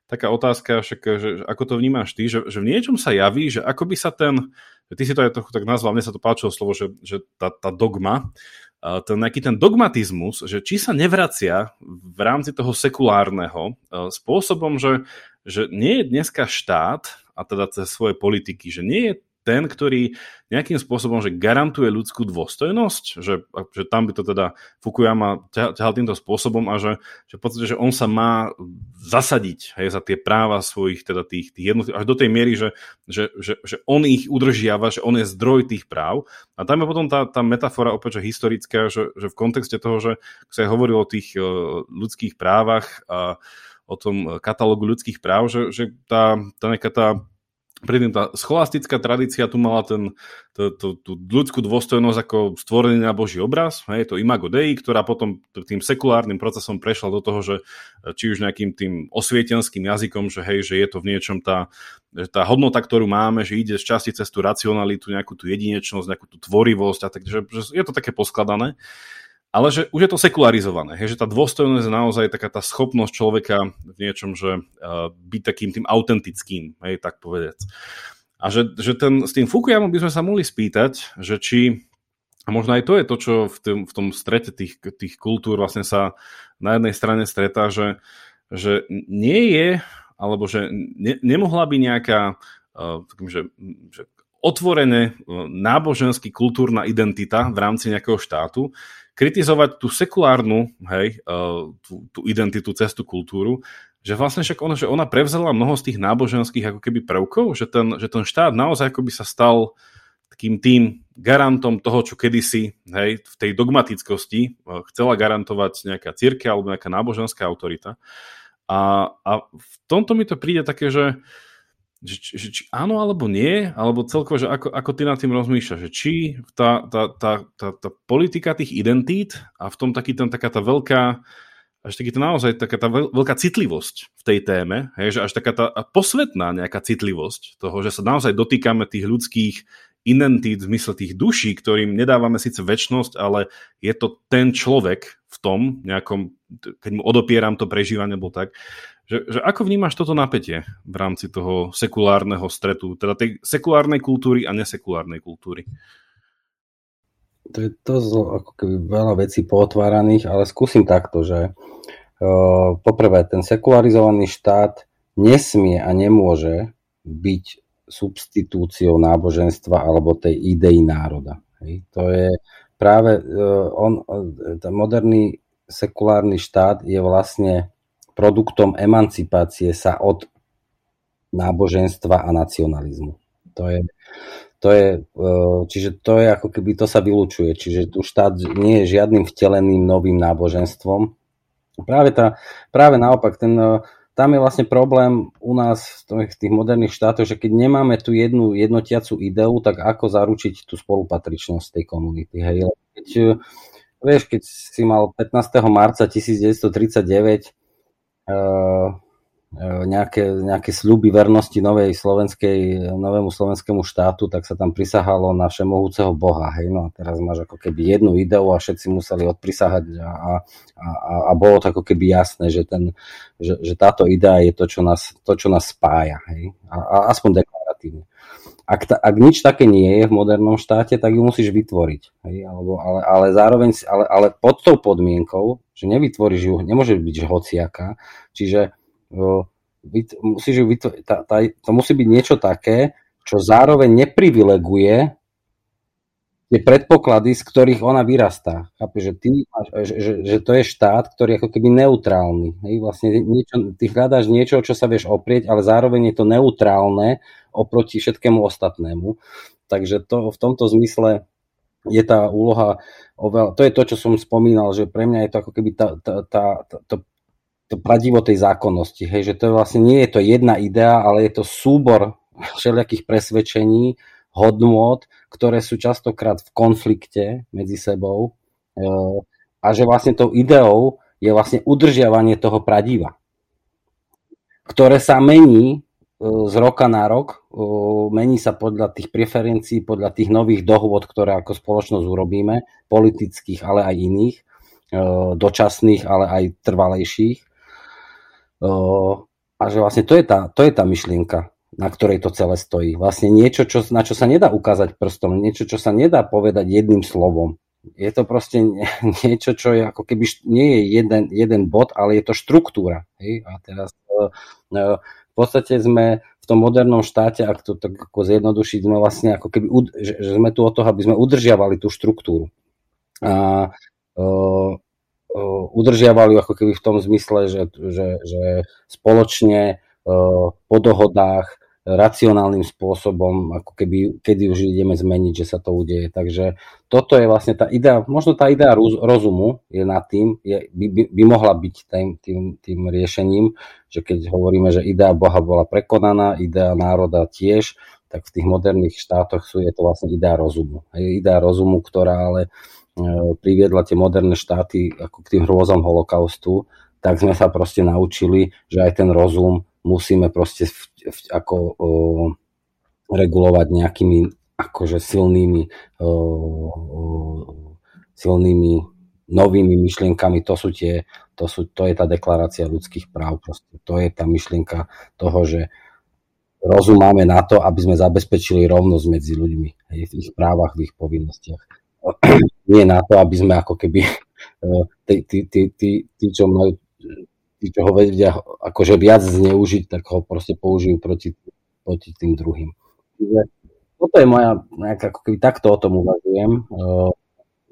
taká otázka, však, že, že ako to vnímáš ty, že, že v niečom sa javí, že ako by sa ten, ty si to aj trochu tak nazval, mne sa to páčilo slovo, že, že tá, tá dogma, ten nejaký ten dogmatizmus, že či sa nevracia v rámci toho sekulárneho spôsobom, že, že nie je dneska štát, a teda cez svoje politiky, že nie je ten, ktorý nejakým spôsobom že garantuje ľudskú dôstojnosť, že, že tam by to teda Fukuyama ťahal týmto spôsobom a že, že v podstate, že on sa má zasadiť hej, za tie práva svojich teda tých, tých jednotlivých, až do tej miery, že, že, že, že on ich udržiava, že on je zdroj tých práv. A tam je potom tá, tá metafora opäť že historická, že, že v kontexte toho, že sa hovorilo o tých uh, ľudských právach a o tom katalógu ľudských práv, že, že tá, tá nejaká tá predtým tá scholastická tradícia tu mala ten, tú, tú, tú ľudskú dôstojnosť ako stvorený na Boží obraz, hej, to imago Dei, ktorá potom tým sekulárnym procesom prešla do toho, že či už nejakým tým osvietenským jazykom, že hej, že je to v niečom tá, tá hodnota, ktorú máme, že ide z časti cez tú racionalitu, nejakú tú jedinečnosť, nejakú tú tvorivosť a takže že je to také poskladané ale že už je to sekularizované, hej, že tá dôstojnosť je naozaj taká tá schopnosť človeka v niečom, že uh, byť takým tým autentickým, hej, tak povedať. A že, že ten, s tým Fukuyamom by sme sa mohli spýtať, že či, a možno aj to je to, čo v, tým, v tom strete tých, tých kultúr vlastne sa na jednej strane stretá, že, že nie je, alebo že ne, nemohla by nejaká uh, takým, že, že otvorené náboženský kultúrna identita v rámci nejakého štátu kritizovať tú sekulárnu, hej, uh, tú, tú identitu, cestu, kultúru, že vlastne však ona, že ona prevzala mnoho z tých náboženských ako keby prvkov, že ten, že ten štát naozaj ako by sa stal takým tým garantom toho, čo kedysi hej, v tej dogmatickosti uh, chcela garantovať nejaká církev alebo nejaká náboženská autorita. A, a v tomto mi to príde také, že že, že či áno alebo nie, alebo celkovo, že ako, ako ty nad tým rozmýšľaš, že či tá, tá, tá, tá, tá politika tých identít a v tom taký ten, taká tá veľká, až taký to naozaj taká tá veľká citlivosť v tej téme, hej, že až taká tá posvetná nejaká citlivosť toho, že sa naozaj dotýkame tých ľudských identít v zmysle tých duší, ktorým nedávame síce väčnosť, ale je to ten človek v tom nejakom, keď mu odopieram to prežívanie, alebo tak, že, že ako vnímaš toto napätie v rámci toho sekulárneho stretu, teda tej sekulárnej kultúry a nesekulárnej kultúry? To je to ako keby veľa vecí pootváraných, ale skúsim takto, že uh, poprvé ten sekularizovaný štát nesmie a nemôže byť substitúciou náboženstva alebo tej idei národa. Hej. To je práve uh, on, ten moderný sekulárny štát je vlastne produktom emancipácie sa od náboženstva a nacionalizmu. To je, to je, čiže to je ako keby to sa vylúčuje, čiže tu štát nie je žiadnym vteleným novým náboženstvom. Práve, tá, práve naopak, ten, tam je vlastne problém u nás v tých moderných štátoch, že keď nemáme tú jednu jednotiacu ideu, tak ako zaručiť tú spolupatričnosť tej komunity. Hej? Keď, vieš, keď si mal 15. marca 1939 uh, E, nejaké, nejaké sľuby vernosti novej slovenskej, novému slovenskému štátu, tak sa tam prisahalo na všemohúceho Boha. Hej? No a teraz máš ako keby jednu ideu a všetci museli odprisahať a, a, a, a bolo to ako keby jasné, že, ten, že, že táto idea je to, čo nás, to, čo nás spája. Hej? A, a aspoň deklaratívne. Ak, ta, ak nič také nie je v modernom štáte, tak ju musíš vytvoriť. Hej? Alebo, ale, ale zároveň, ale, ale pod tou podmienkou, že nevytvoríš ju, nemôže byť hociaká, čiže musíš vytvoriť, tá, tá, to musí byť niečo také, čo zároveň neprivileguje tie predpoklady, z ktorých ona vyrastá. Chápe, že, ty, že, že, že to je štát, ktorý je ako keby neutrálny. Hej? Vlastne niečo, ty hľadáš niečo, čo sa vieš oprieť, ale zároveň je to neutrálne oproti všetkému ostatnému. Takže to, v tomto zmysle je tá úloha oveľa, to je to, čo som spomínal, že pre mňa je to ako keby tá, tá, tá, tá, to to pradivo tej zákonnosti, hej, že to vlastne nie je to jedna idea, ale je to súbor všelijakých presvedčení, hodnôt, ktoré sú častokrát v konflikte medzi sebou e, a že vlastne tou ideou je vlastne udržiavanie toho pradiva, ktoré sa mení z roka na rok, mení sa podľa tých preferencií, podľa tých nových dohôd, ktoré ako spoločnosť urobíme, politických, ale aj iných, dočasných, ale aj trvalejších a že vlastne to je tá, to je tá myšlienka, na ktorej to celé stojí. Vlastne niečo, čo, na čo sa nedá ukázať prstom, niečo, čo sa nedá povedať jedným slovom. Je to proste niečo, čo je ako keby nie je jeden, jeden bod, ale je to štruktúra. Hej? A teraz v podstate sme v tom modernom štáte, ak to tak ako zjednodušiť, sme vlastne ako keby, že, sme tu o toho, aby sme udržiavali tú štruktúru. A, e, udržiavali ako keby v tom zmysle, že, že, že spoločne po dohodách racionálnym spôsobom, ako keby, kedy už ideme zmeniť, že sa to udeje. Takže toto je vlastne tá idea, možno tá idea rozumu je nad tým, je, by, by, by mohla byť tým, tým, tým riešením, že keď hovoríme, že idea Boha bola prekonaná, idea národa tiež, tak v tých moderných štátoch sú, je to vlastne idea rozumu. Je idea rozumu, ktorá ale E, priviedla tie moderné štáty ako k tým hrôzom holokaustu, tak sme sa proste naučili, že aj ten rozum musíme proste v, v, ako o, regulovať nejakými akože silnými o, o, silnými novými myšlienkami, to sú tie, to, sú, to je tá deklarácia ľudských práv, proste. to je tá myšlienka toho, že rozum máme na to, aby sme zabezpečili rovnosť medzi ľuďmi, hej, v ich právach, v ich povinnostiach nie na to, aby sme ako keby eh, tí, tí, tí, tí, tí čo majú tí, čo ho vedia akože viac zneužiť, tak ho proste použijú proti, proti tým druhým. Čiže toto je moja, nejaká, ako keby takto o tom uvažujem.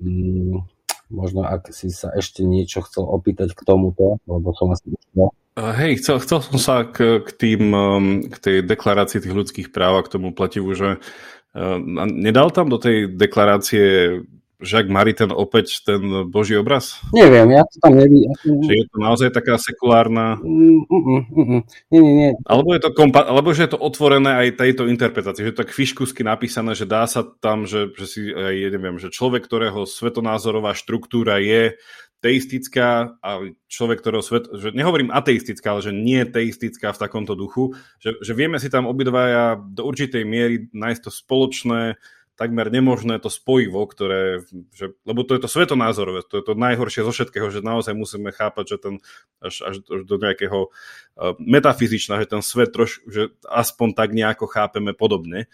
Mm, možno ak si sa ešte niečo chcel opýtať k tomuto, lebo som asi už Hej, chcel, chcel som sa k, k, tým, um, k tej deklarácii tých ľudských práv a k tomu plativu, že uh, nedal tam do tej deklarácie Jacques Maritain opäť ten boží obraz? Neviem, ja to tam nevidím. Že je to naozaj taká sekulárna... Mm, mm, mm, mm. Nie, nie, nie. Alebo je, to kompa- alebo že je to otvorené aj tejto interpretácii, že je to tak fiškusky napísané, že dá sa tam, že, že si aj, neviem, že človek, ktorého svetonázorová štruktúra je teistická a človek, ktorého svet, že nehovorím ateistická, ale že nie teistická v takomto duchu, že, že vieme si tam obidvaja do určitej miery nájsť to spoločné, takmer nemožné to spojivo, ktoré, že, lebo to je to svetonázorové, to je to najhoršie zo všetkého, že naozaj musíme chápať, že ten až, až do nejakého uh, metafyzičná, že ten svet troš, že aspoň tak nejako chápeme podobne.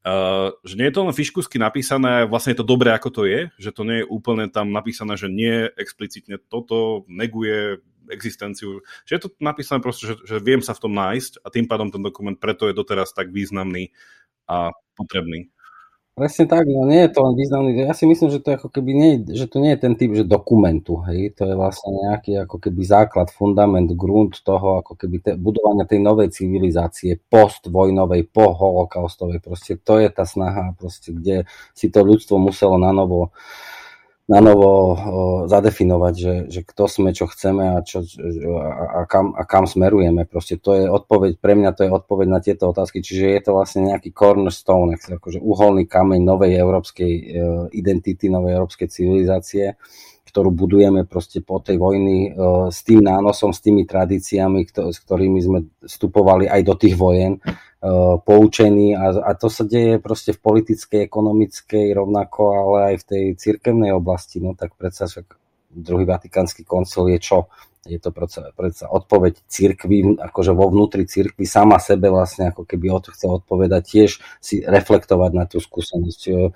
Uh, že nie je to len fiškusky napísané, vlastne je to dobré, ako to je, že to nie je úplne tam napísané, že nie explicitne toto neguje existenciu, že je to napísané proste, že, že viem sa v tom nájsť a tým pádom ten dokument preto je doteraz tak významný a potrebný. Presne tak, no nie je to len významný, ja si myslím, že to, ako keby nie, že to nie je ten typ, že dokumentu, hej, to je vlastne nejaký ako keby základ, fundament, grunt toho, ako keby te, budovania tej novej civilizácie, postvojnovej, po holokaustovej, proste to je tá snaha, proste, kde si to ľudstvo muselo na novo na novo zadefinovať, že, že kto sme, čo chceme a, čo, a, a, kam, a kam smerujeme. Proste to je odpoveď, pre mňa to je odpoveď na tieto otázky, čiže je to vlastne nejaký cornerstone, akože uholný kameň novej európskej e, identity, novej európskej civilizácie, ktorú budujeme proste po tej vojny e, s tým nánosom, s tými tradíciami, s ktorými sme vstupovali aj do tých vojen Eh, poučení a, a to sa deje proste v politickej, ekonomickej rovnako, ale aj v tej cirkevnej oblasti, no tak predsa však druhý vatikánsky koncil je čo? Je to predsa, predsa odpoveď cirkvi, akože vo vnútri cirkvi sama sebe vlastne ako keby od, chce odpovedať tiež si reflektovať na tú skúsenosť, eh,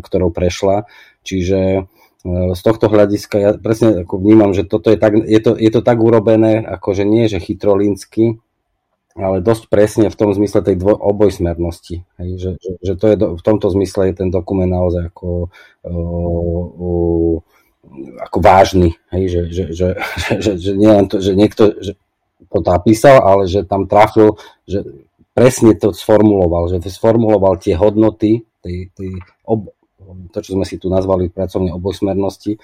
ktorou prešla. Čiže z tohto hľadiska ja presne ako vnímam, že toto je, tak, je, to, je to tak urobené, akože nie, že chytrolínsky, ale dosť presne v tom zmysle tej dvoj, obojsmernosti. Hej, že, že, že to je do, v tomto zmysle je ten dokument naozaj ako, uh, uh, ako vážny. Hej, že, že, že, že, že, že nie len to, že niekto že to napísal, ale že tam trafil, že presne to sformuloval, že sformuloval tie hodnoty, tej, tej ob, to, čo sme si tu nazvali pracovne obojsmernosti,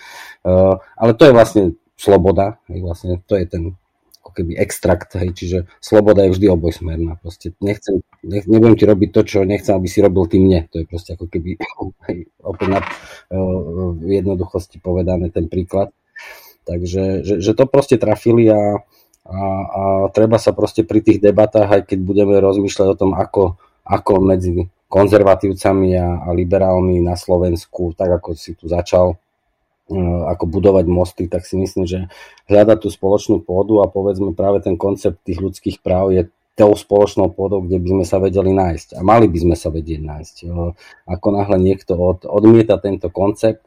uh, ale to je vlastne sloboda, vlastne to je ten ako keby extrakt, hej, čiže sloboda je vždy obojsmerná. Proste nechcem, nech, nebudem ti robiť to, čo nechcem, aby si robil ty mne. To je proste ako keby hej, opäť na, v jednoduchosti povedané ten príklad. Takže že, že to proste trafili a, a, a treba sa proste pri tých debatách, aj keď budeme rozmýšľať o tom, ako, ako medzi konzervatívcami a, a liberálmi na Slovensku, tak ako si tu začal, Eh, ako budovať mosty, tak si myslím, že hľadať tú spoločnú pôdu a povedzme práve ten koncept tých ľudských práv je tou spoločnou pôdou, kde by sme sa vedeli nájsť. A mali by sme sa vedieť nájsť. Eh, ako náhle niekto od, odmieta tento koncept,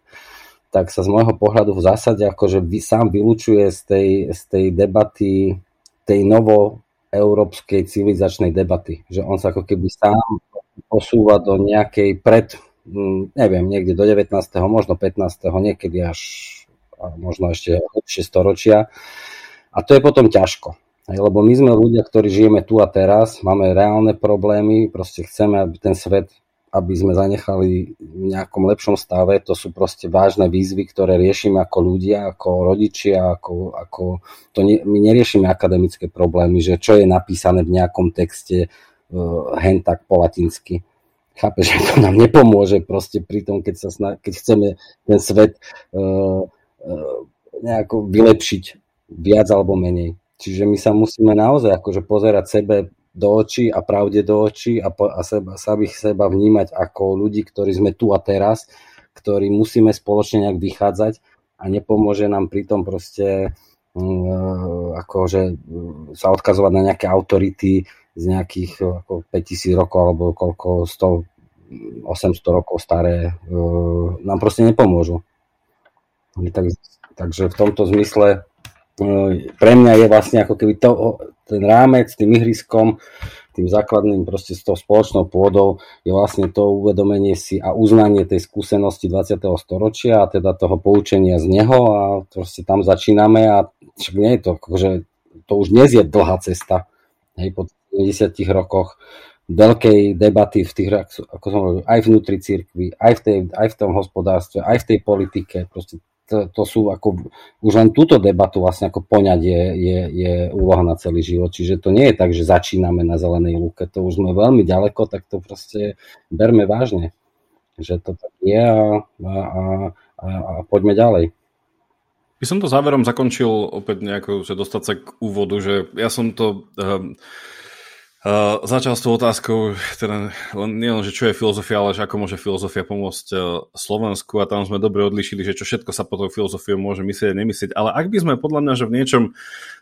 tak sa z môjho pohľadu v zásade akože vy, sám vylúčuje z tej, z tej debaty, tej novo európskej civilizačnej debaty. Že on sa ako keby sám posúva do nejakej pred Mm, neviem, niekde do 19., možno 15., niekedy až možno ešte hlbšie storočia. A to je potom ťažko. Lebo my sme ľudia, ktorí žijeme tu a teraz, máme reálne problémy, proste chceme, aby ten svet, aby sme zanechali v nejakom lepšom stave, to sú proste vážne výzvy, ktoré riešime ako ľudia, ako rodičia, ako, ako to ne, my neriešime akademické problémy, že čo je napísané v nejakom texte hen tak po latinsky Chápe, že to nám nepomôže proste pri tom, keď, sa sna- keď chceme ten svet uh, uh, nejako vylepšiť viac alebo menej. Čiže my sa musíme naozaj akože pozerať sebe do očí a pravde do očí a, po, a seba, samých seba vnímať ako ľudí, ktorí sme tu a teraz, ktorí musíme spoločne nejak vychádzať a nepomôže nám pritom proste uh, akože sa odkazovať na nejaké autority, z nejakých eh, ako 5000 rokov alebo koľko 100, 800 rokov staré eh, nám proste nepomôžu. Tak, takže v tomto zmysle eh, pre mňa je vlastne ako keby to, ten rámec s tým ihriskom, tým základným proste s tou spoločnou pôdou je vlastne to uvedomenie si a uznanie tej skúsenosti 20. storočia a teda toho poučenia z neho a proste tam začíname a však nie je to, akože to už dnes je dlhá cesta. Hej, po 70 rokoch veľkej debaty v tých, ako som hovoril, aj vnútri cirkvi, aj v, tej, aj v tom hospodárstve, aj v tej politike. Proste to, to sú ako, už len túto debatu vlastne ako poňať je, je, je úloha na celý život. Čiže to nie je tak, že začíname na zelenej lúke. To už sme veľmi ďaleko, tak to proste berme vážne. Že to tak je a, a, a, a poďme ďalej. By som to záverom zakončil opäť nejako, že dostať sa k úvodu, že ja som to um, Uh, začal s tou otázkou, teda len, nielen, že čo je filozofia, ale že ako môže filozofia pomôcť uh, Slovensku a tam sme dobre odlišili, že čo všetko sa pod tou filozofiou môže myslieť a nemyslieť. Ale ak by sme podľa mňa, že v niečom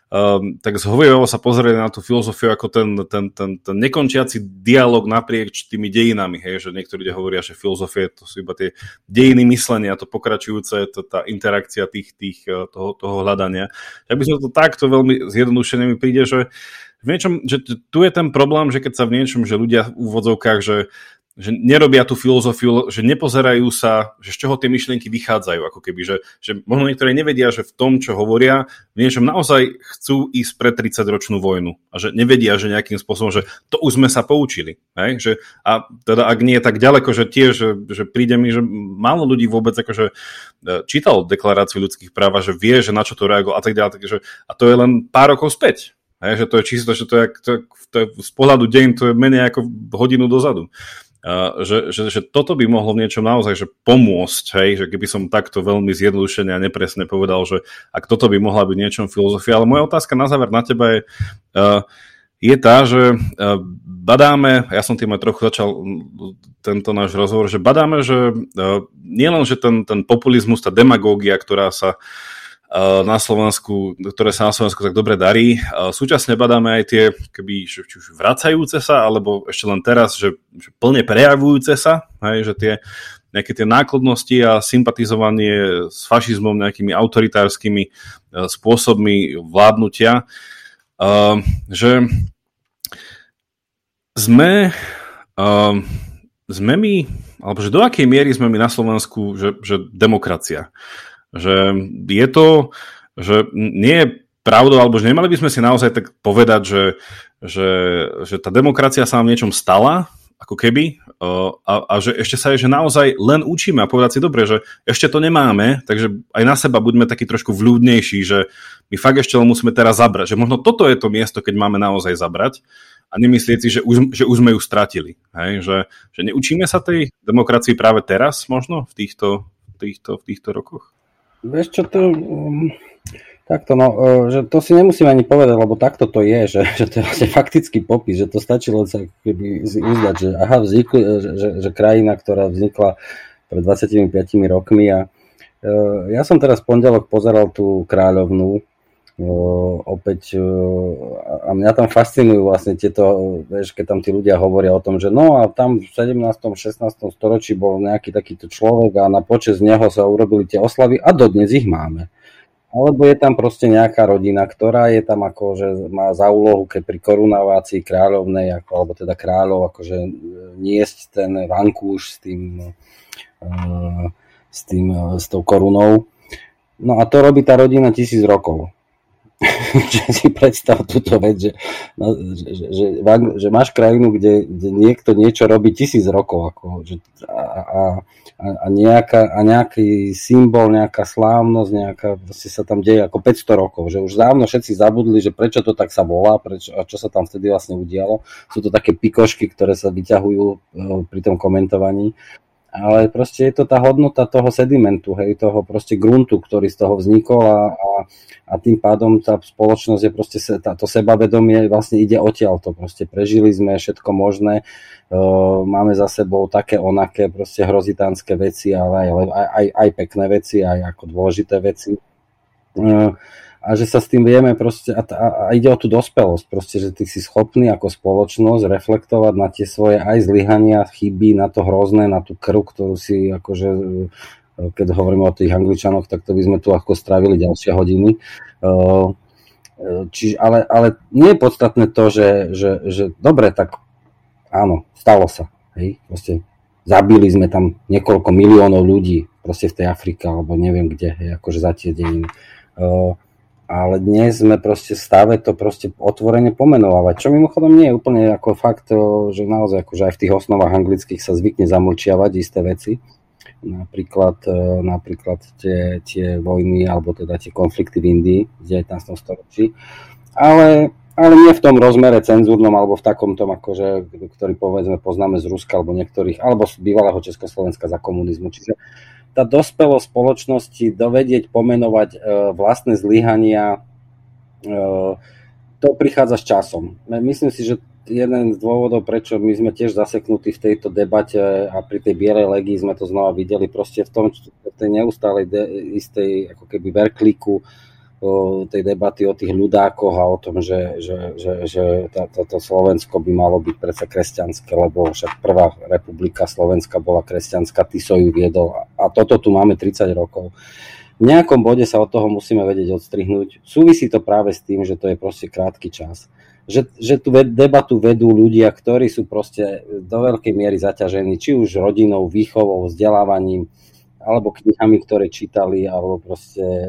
um, tak zhovievovo sa pozreli na tú filozofiu ako ten, ten, ten, ten nekončiaci dialog naprieč tými dejinami, hej, že niektorí ľudia hovoria, že filozofie to sú iba tie dejiny myslenia, to pokračujúce, to, tá interakcia tých, tých, toho, toho hľadania. Ak by sme to takto veľmi zjednodušene mi príde, že v niečom, že tu je ten problém, že keď sa v niečom, že ľudia v úvodzovkách, že že nerobia tú filozofiu, že nepozerajú sa, že z čoho tie myšlienky vychádzajú, ako keby, že, že možno niektorí nevedia, že v tom, čo hovoria, v niečom naozaj chcú ísť pre 30-ročnú vojnu a že nevedia, že nejakým spôsobom, že to už sme sa poučili. Hej? Že, a teda ak nie je tak ďaleko, že tiež, že, že príde mi, že málo ľudí vôbec akože e, čítal deklaráciu ľudských práv a že vie, že na čo to reagoval a tak ďalej. Takže, a to je len pár rokov späť. Hej, že to je čisto, že to je, to, to je z pohľadu deň to je menej ako hodinu dozadu. Uh, že, že, že toto by mohlo v niečom naozaj že pomôcť, hej, že keby som takto veľmi zjednodušene a nepresne povedal, že ak toto by mohla byť niečom filozofia, ale moja otázka na záver na teba je, uh, je tá, že uh, badáme, ja som tým aj trochu začal tento náš rozhovor, že badáme, že nielen, že ten, ten populizmus, tá demagógia, ktorá sa uh, na Slovensku, ktoré sa na Slovensku tak dobre darí. Eh, súčasne badáme aj tie, keby, či už vracajúce sa, alebo ešte len teraz, že, že plne prejavujúce sa, hej, že tie nejaké tie nákladnosti a sympatizovanie s fašizmom, nejakými autoritárskymi eh, spôsobmi vládnutia, že sme, sme my, alebo že do akej miery sme my na Slovensku, že, že demokracia. Že je to, že nie je pravdou, alebo že nemali by sme si naozaj tak povedať, že, že, že tá demokracia sa nám niečom stala, ako keby, a, a že ešte sa je, že naozaj len učíme a povedať si dobre, že ešte to nemáme, takže aj na seba buďme takí trošku vľúdnejší, že my fakt ešte len musíme teraz zabrať, že možno toto je to miesto, keď máme naozaj zabrať a nemyslieť si, že už, že už sme ju stratili. Hej? Že, že neučíme sa tej demokracii práve teraz možno v týchto, týchto, v týchto rokoch? Vieš čo, to, um, takto, no, uh, že to si nemusím ani povedať, lebo takto to je, že, že to je vlastne faktický popis, že to stačí len sa keby uzdať, že aha, vznikli, že, že, že krajina, ktorá vznikla pred 25 rokmi a uh, ja som teraz pondelok pozeral tú kráľovnú opäť a mňa tam fascinujú vlastne tieto, vieš, keď tam tí ľudia hovoria o tom, že no a tam v 17. 16. storočí bol nejaký takýto človek a na počas neho sa urobili tie oslavy a dodnes ich máme. Alebo je tam proste nejaká rodina, ktorá je tam ako, že má za úlohu, keď pri korunovácii kráľovnej, ako, alebo teda kráľov, akože niesť ten vankúš s tým, s tým, s tou korunou. No a to robí tá rodina tisíc rokov. že si predstav túto vec, že, no, že, že, že máš krajinu, kde, kde niekto niečo robí tisíc rokov ako, že, a, a, a, nejaká, a nejaký symbol, nejaká slávnosť, nejaká, proste sa tam deje ako 500 rokov, že už dávno všetci zabudli, že prečo to tak sa volá, prečo, a čo sa tam vtedy vlastne udialo. Sú to také pikošky, ktoré sa vyťahujú e, pri tom komentovaní ale proste je to tá hodnota toho sedimentu, hej, toho proste gruntu, ktorý z toho vznikol a, a, a tým pádom tá spoločnosť je proste, táto sebavedomie vlastne ide odtiaľ to, proste prežili sme všetko možné, uh, máme za sebou také onaké proste hrozitánske veci, ale aj, aj, aj, aj pekné veci, aj ako dôležité veci. Uh, a že sa s tým vieme proste, a, a, a ide o tú dospelosť, proste, že ty si schopný ako spoločnosť reflektovať na tie svoje aj zlyhania, chyby, na to hrozné, na tú krv, ktorú si akože keď hovoríme o tých angličanoch, tak to by sme tu ako strávili ďalšie hodiny. Čiže, ale, ale nie je podstatné to, že, že, že dobre, tak áno, stalo sa. Hej? Proste zabili sme tam niekoľko miliónov ľudí proste v tej Afrike, alebo neviem kde, hej, akože za tie dejiny. Uh, ale dnes sme proste v stave to proste otvorene pomenovať, čo mimochodom nie je úplne ako fakt, že naozaj akože aj v tých osnovách anglických sa zvykne zamlčiavať isté veci, napríklad, napríklad tie, tie vojny alebo teda tie konflikty v Indii v 19. storočí, ale, ale nie v tom rozmere cenzúrnom alebo v takom tom, akože, ktorý povedzme poznáme z Ruska alebo niektorých, alebo z bývalého Československa za komunizmu. Čiže tá dospelosť spoločnosti dovedieť pomenovať e, vlastné zlyhania, e, to prichádza s časom. Myslím si, že jeden z dôvodov, prečo my sme tiež zaseknutí v tejto debate a pri tej bielej legii sme to znova videli, proste v tom, v tej neustálej de, istej ako keby tej debaty o tých ľudákoch a o tom, že, že, že, že toto Slovensko by malo byť predsa kresťanské, lebo však prvá republika Slovenska bola kresťanská, Tiso ju viedol a toto tu máme 30 rokov. V nejakom bode sa od toho musíme vedieť odstrihnúť. Súvisí to práve s tým, že to je proste krátky čas že, že tú debatu vedú ľudia, ktorí sú proste do veľkej miery zaťažení, či už rodinou, výchovou, vzdelávaním, alebo knihami, ktoré čítali, alebo proste e,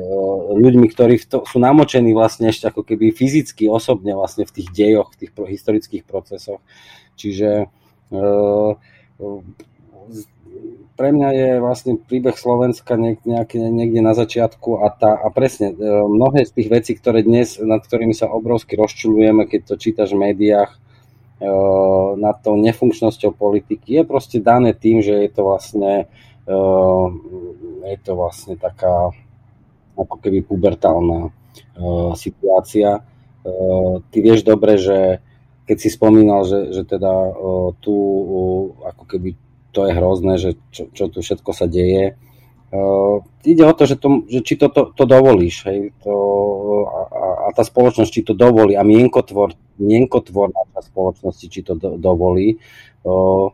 ľuďmi, ktorí to, sú namočení vlastne ešte ako keby fyzicky, osobne vlastne v tých dejoch, v tých historických procesoch. Čiže e, pre mňa je vlastne príbeh Slovenska niekde, niekde na začiatku a, tá, a presne e, mnohé z tých vecí, ktoré dnes, nad ktorými sa obrovsky rozčulujeme, keď to čítaš v médiách, e, nad tou nefunkčnosťou politiky, je proste dané tým, že je to vlastne e, je to vlastne taká ako keby pubertálna situácia. Ty vieš dobre, že keď si spomínal, že, že teda tu ako keby to je hrozné, že čo, čo tu všetko sa deje. Ide o to, že, to, že či to, to, to dovolíš, hej, to, a, a tá spoločnosť, či to dovolí, a mienkotvorná tá spoločnosti, či to do, dovolí. Uh,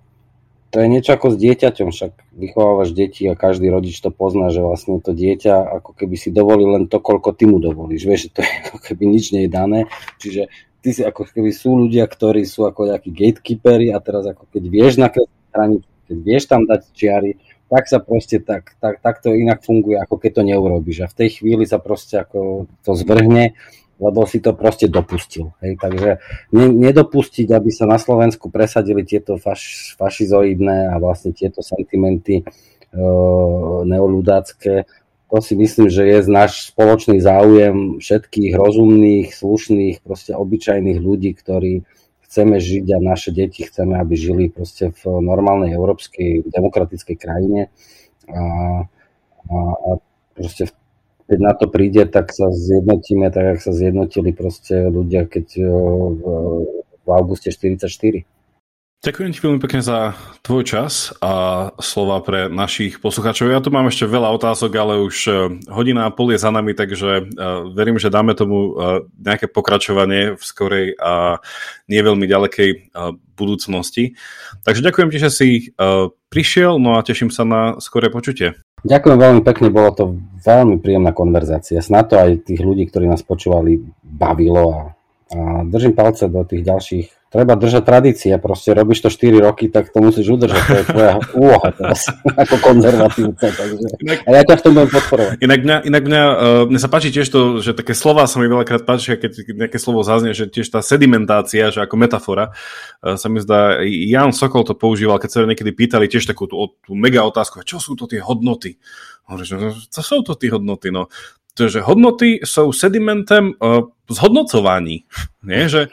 to je niečo ako s dieťaťom, však vychovávaš deti a každý rodič to pozná, že vlastne to dieťa ako keby si dovolí len to, koľko ty mu dovolíš. Vieš, že to je ako keby nič nie je dané. Čiže ty si ako keby sú ľudia, ktorí sú ako nejakí gatekeepery a teraz ako keď vieš na hranicu, keď vieš tam dať čiary, tak sa proste tak, tak, tak to inak funguje, ako keď to neurobiš. A v tej chvíli sa proste ako to zvrhne, lebo si to proste dopustil. Hej. Takže ne, nedopustiť, aby sa na Slovensku presadili tieto faš, fašizoidné a vlastne tieto sentimenty e, neoludácké, to si myslím, že je náš spoločný záujem všetkých rozumných, slušných, proste obyčajných ľudí, ktorí chceme žiť a naše deti chceme, aby žili proste v normálnej európskej demokratickej krajine a, a, a proste keď na to príde, tak sa zjednotíme tak, jak sa zjednotili proste ľudia, keď v, v auguste 44. Ďakujem ti veľmi pekne za tvoj čas a slova pre našich poslucháčov. Ja tu mám ešte veľa otázok, ale už e, hodina a pol je za nami, takže e, verím, že dáme tomu e, nejaké pokračovanie v skorej a nie veľmi ďalekej budúcnosti. Takže ďakujem ti, že si prišiel, no a teším sa na skoré počutie. Ďakujem veľmi pekne, bolo to veľmi príjemná konverzácia. Snad to aj tých ľudí, ktorí nás počúvali, bavilo a, a držím palce do tých ďalších treba držať tradície, proste robíš to 4 roky, tak to musíš udržať, to je tvoja úloha teraz, ako konzervatívca, takže inak, a ja ťa v tom budem podporovať. Inak mňa, inak mňa, uh, mne sa páči tiež to, že také slova sa mi veľakrát páči, keď nejaké slovo zaznie, že tiež tá sedimentácia, že ako metafora, uh, sa mi zdá, Jan Sokol to používal, keď sa niekedy pýtali tiež takú tú, tú mega otázku, čo sú to tie hodnoty? Hovorí, že no, čo sú to tie hodnoty? No, to, že hodnoty sú sedimentem uh, zhodnocovaní. Nie? Že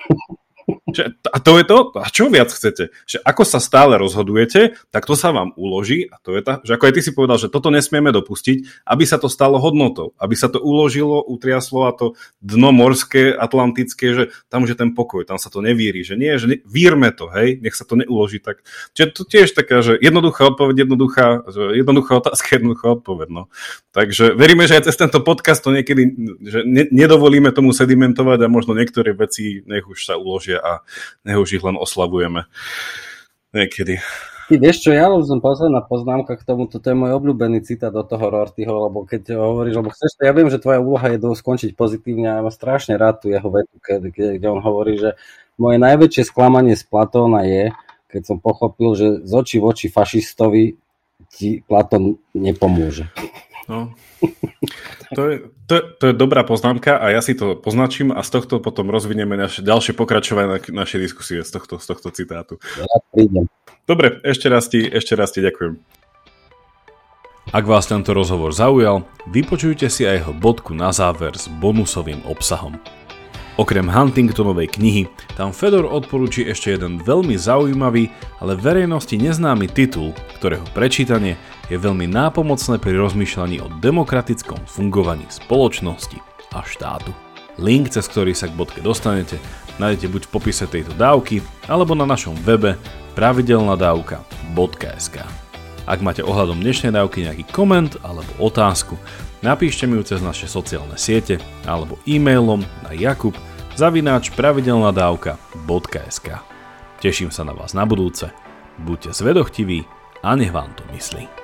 že, a to je to? A čo viac chcete? Že ako sa stále rozhodujete, tak to sa vám uloží a to je tá, že ako aj ty si povedal, že toto nesmieme dopustiť, aby sa to stalo hodnotou, aby sa to uložilo, utriaslo a to dno morské, atlantické, že tam už je ten pokoj, tam sa to nevíri, že nie, že ne, vírme to, hej, nech sa to neuloží tak. Čiže to tiež taká, že jednoduchá odpoveď, jednoduchá, jednoduchá otázka, jednoduchá odpoveď, no. Takže veríme, že aj cez tento podcast to niekedy, že ne, nedovolíme tomu sedimentovať a možno niektoré veci nech už sa uložia a nech už ich len oslavujeme niekedy. Ty vieš čo, ja som posledná poznámka k tomu, toto je môj obľúbený citát do toho Rortyho, lebo keď hovoríš, lebo chceš, ja viem, že tvoja úloha je skončiť pozitívne a ja mám strašne rád tu jeho vetu, keď, kde on hovorí, že moje najväčšie sklamanie z Platóna je, keď som pochopil, že z očí v oči fašistovi ti Platón nepomôže. No. To je, to, to je dobrá poznámka a ja si to poznačím a z tohto potom rozvinieme naše ďalšie pokračovanie na, našej diskusie z tohto, z tohto citátu. Ja prídem. Dobre, ešte raz ti, ešte raz ti ďakujem. Ak vás tento rozhovor zaujal, vypočujte si aj jeho bodku na záver s bonusovým obsahom. Okrem Huntingtonovej knihy, tam Fedor odporúči ešte jeden veľmi zaujímavý, ale verejnosti neznámy titul, ktorého prečítanie je veľmi nápomocné pri rozmýšľaní o demokratickom fungovaní spoločnosti a štátu. Link, cez ktorý sa k bodke dostanete, nájdete buď v popise tejto dávky, alebo na našom webe pravidelnadavka.sk. Ak máte ohľadom dnešnej dávky nejaký koment alebo otázku, Napíšte mi ju cez naše sociálne siete alebo e-mailom na jakub zavináč pravidelnadávka.sk Teším sa na vás na budúce. Buďte zvedochtiví a nech vám to myslí.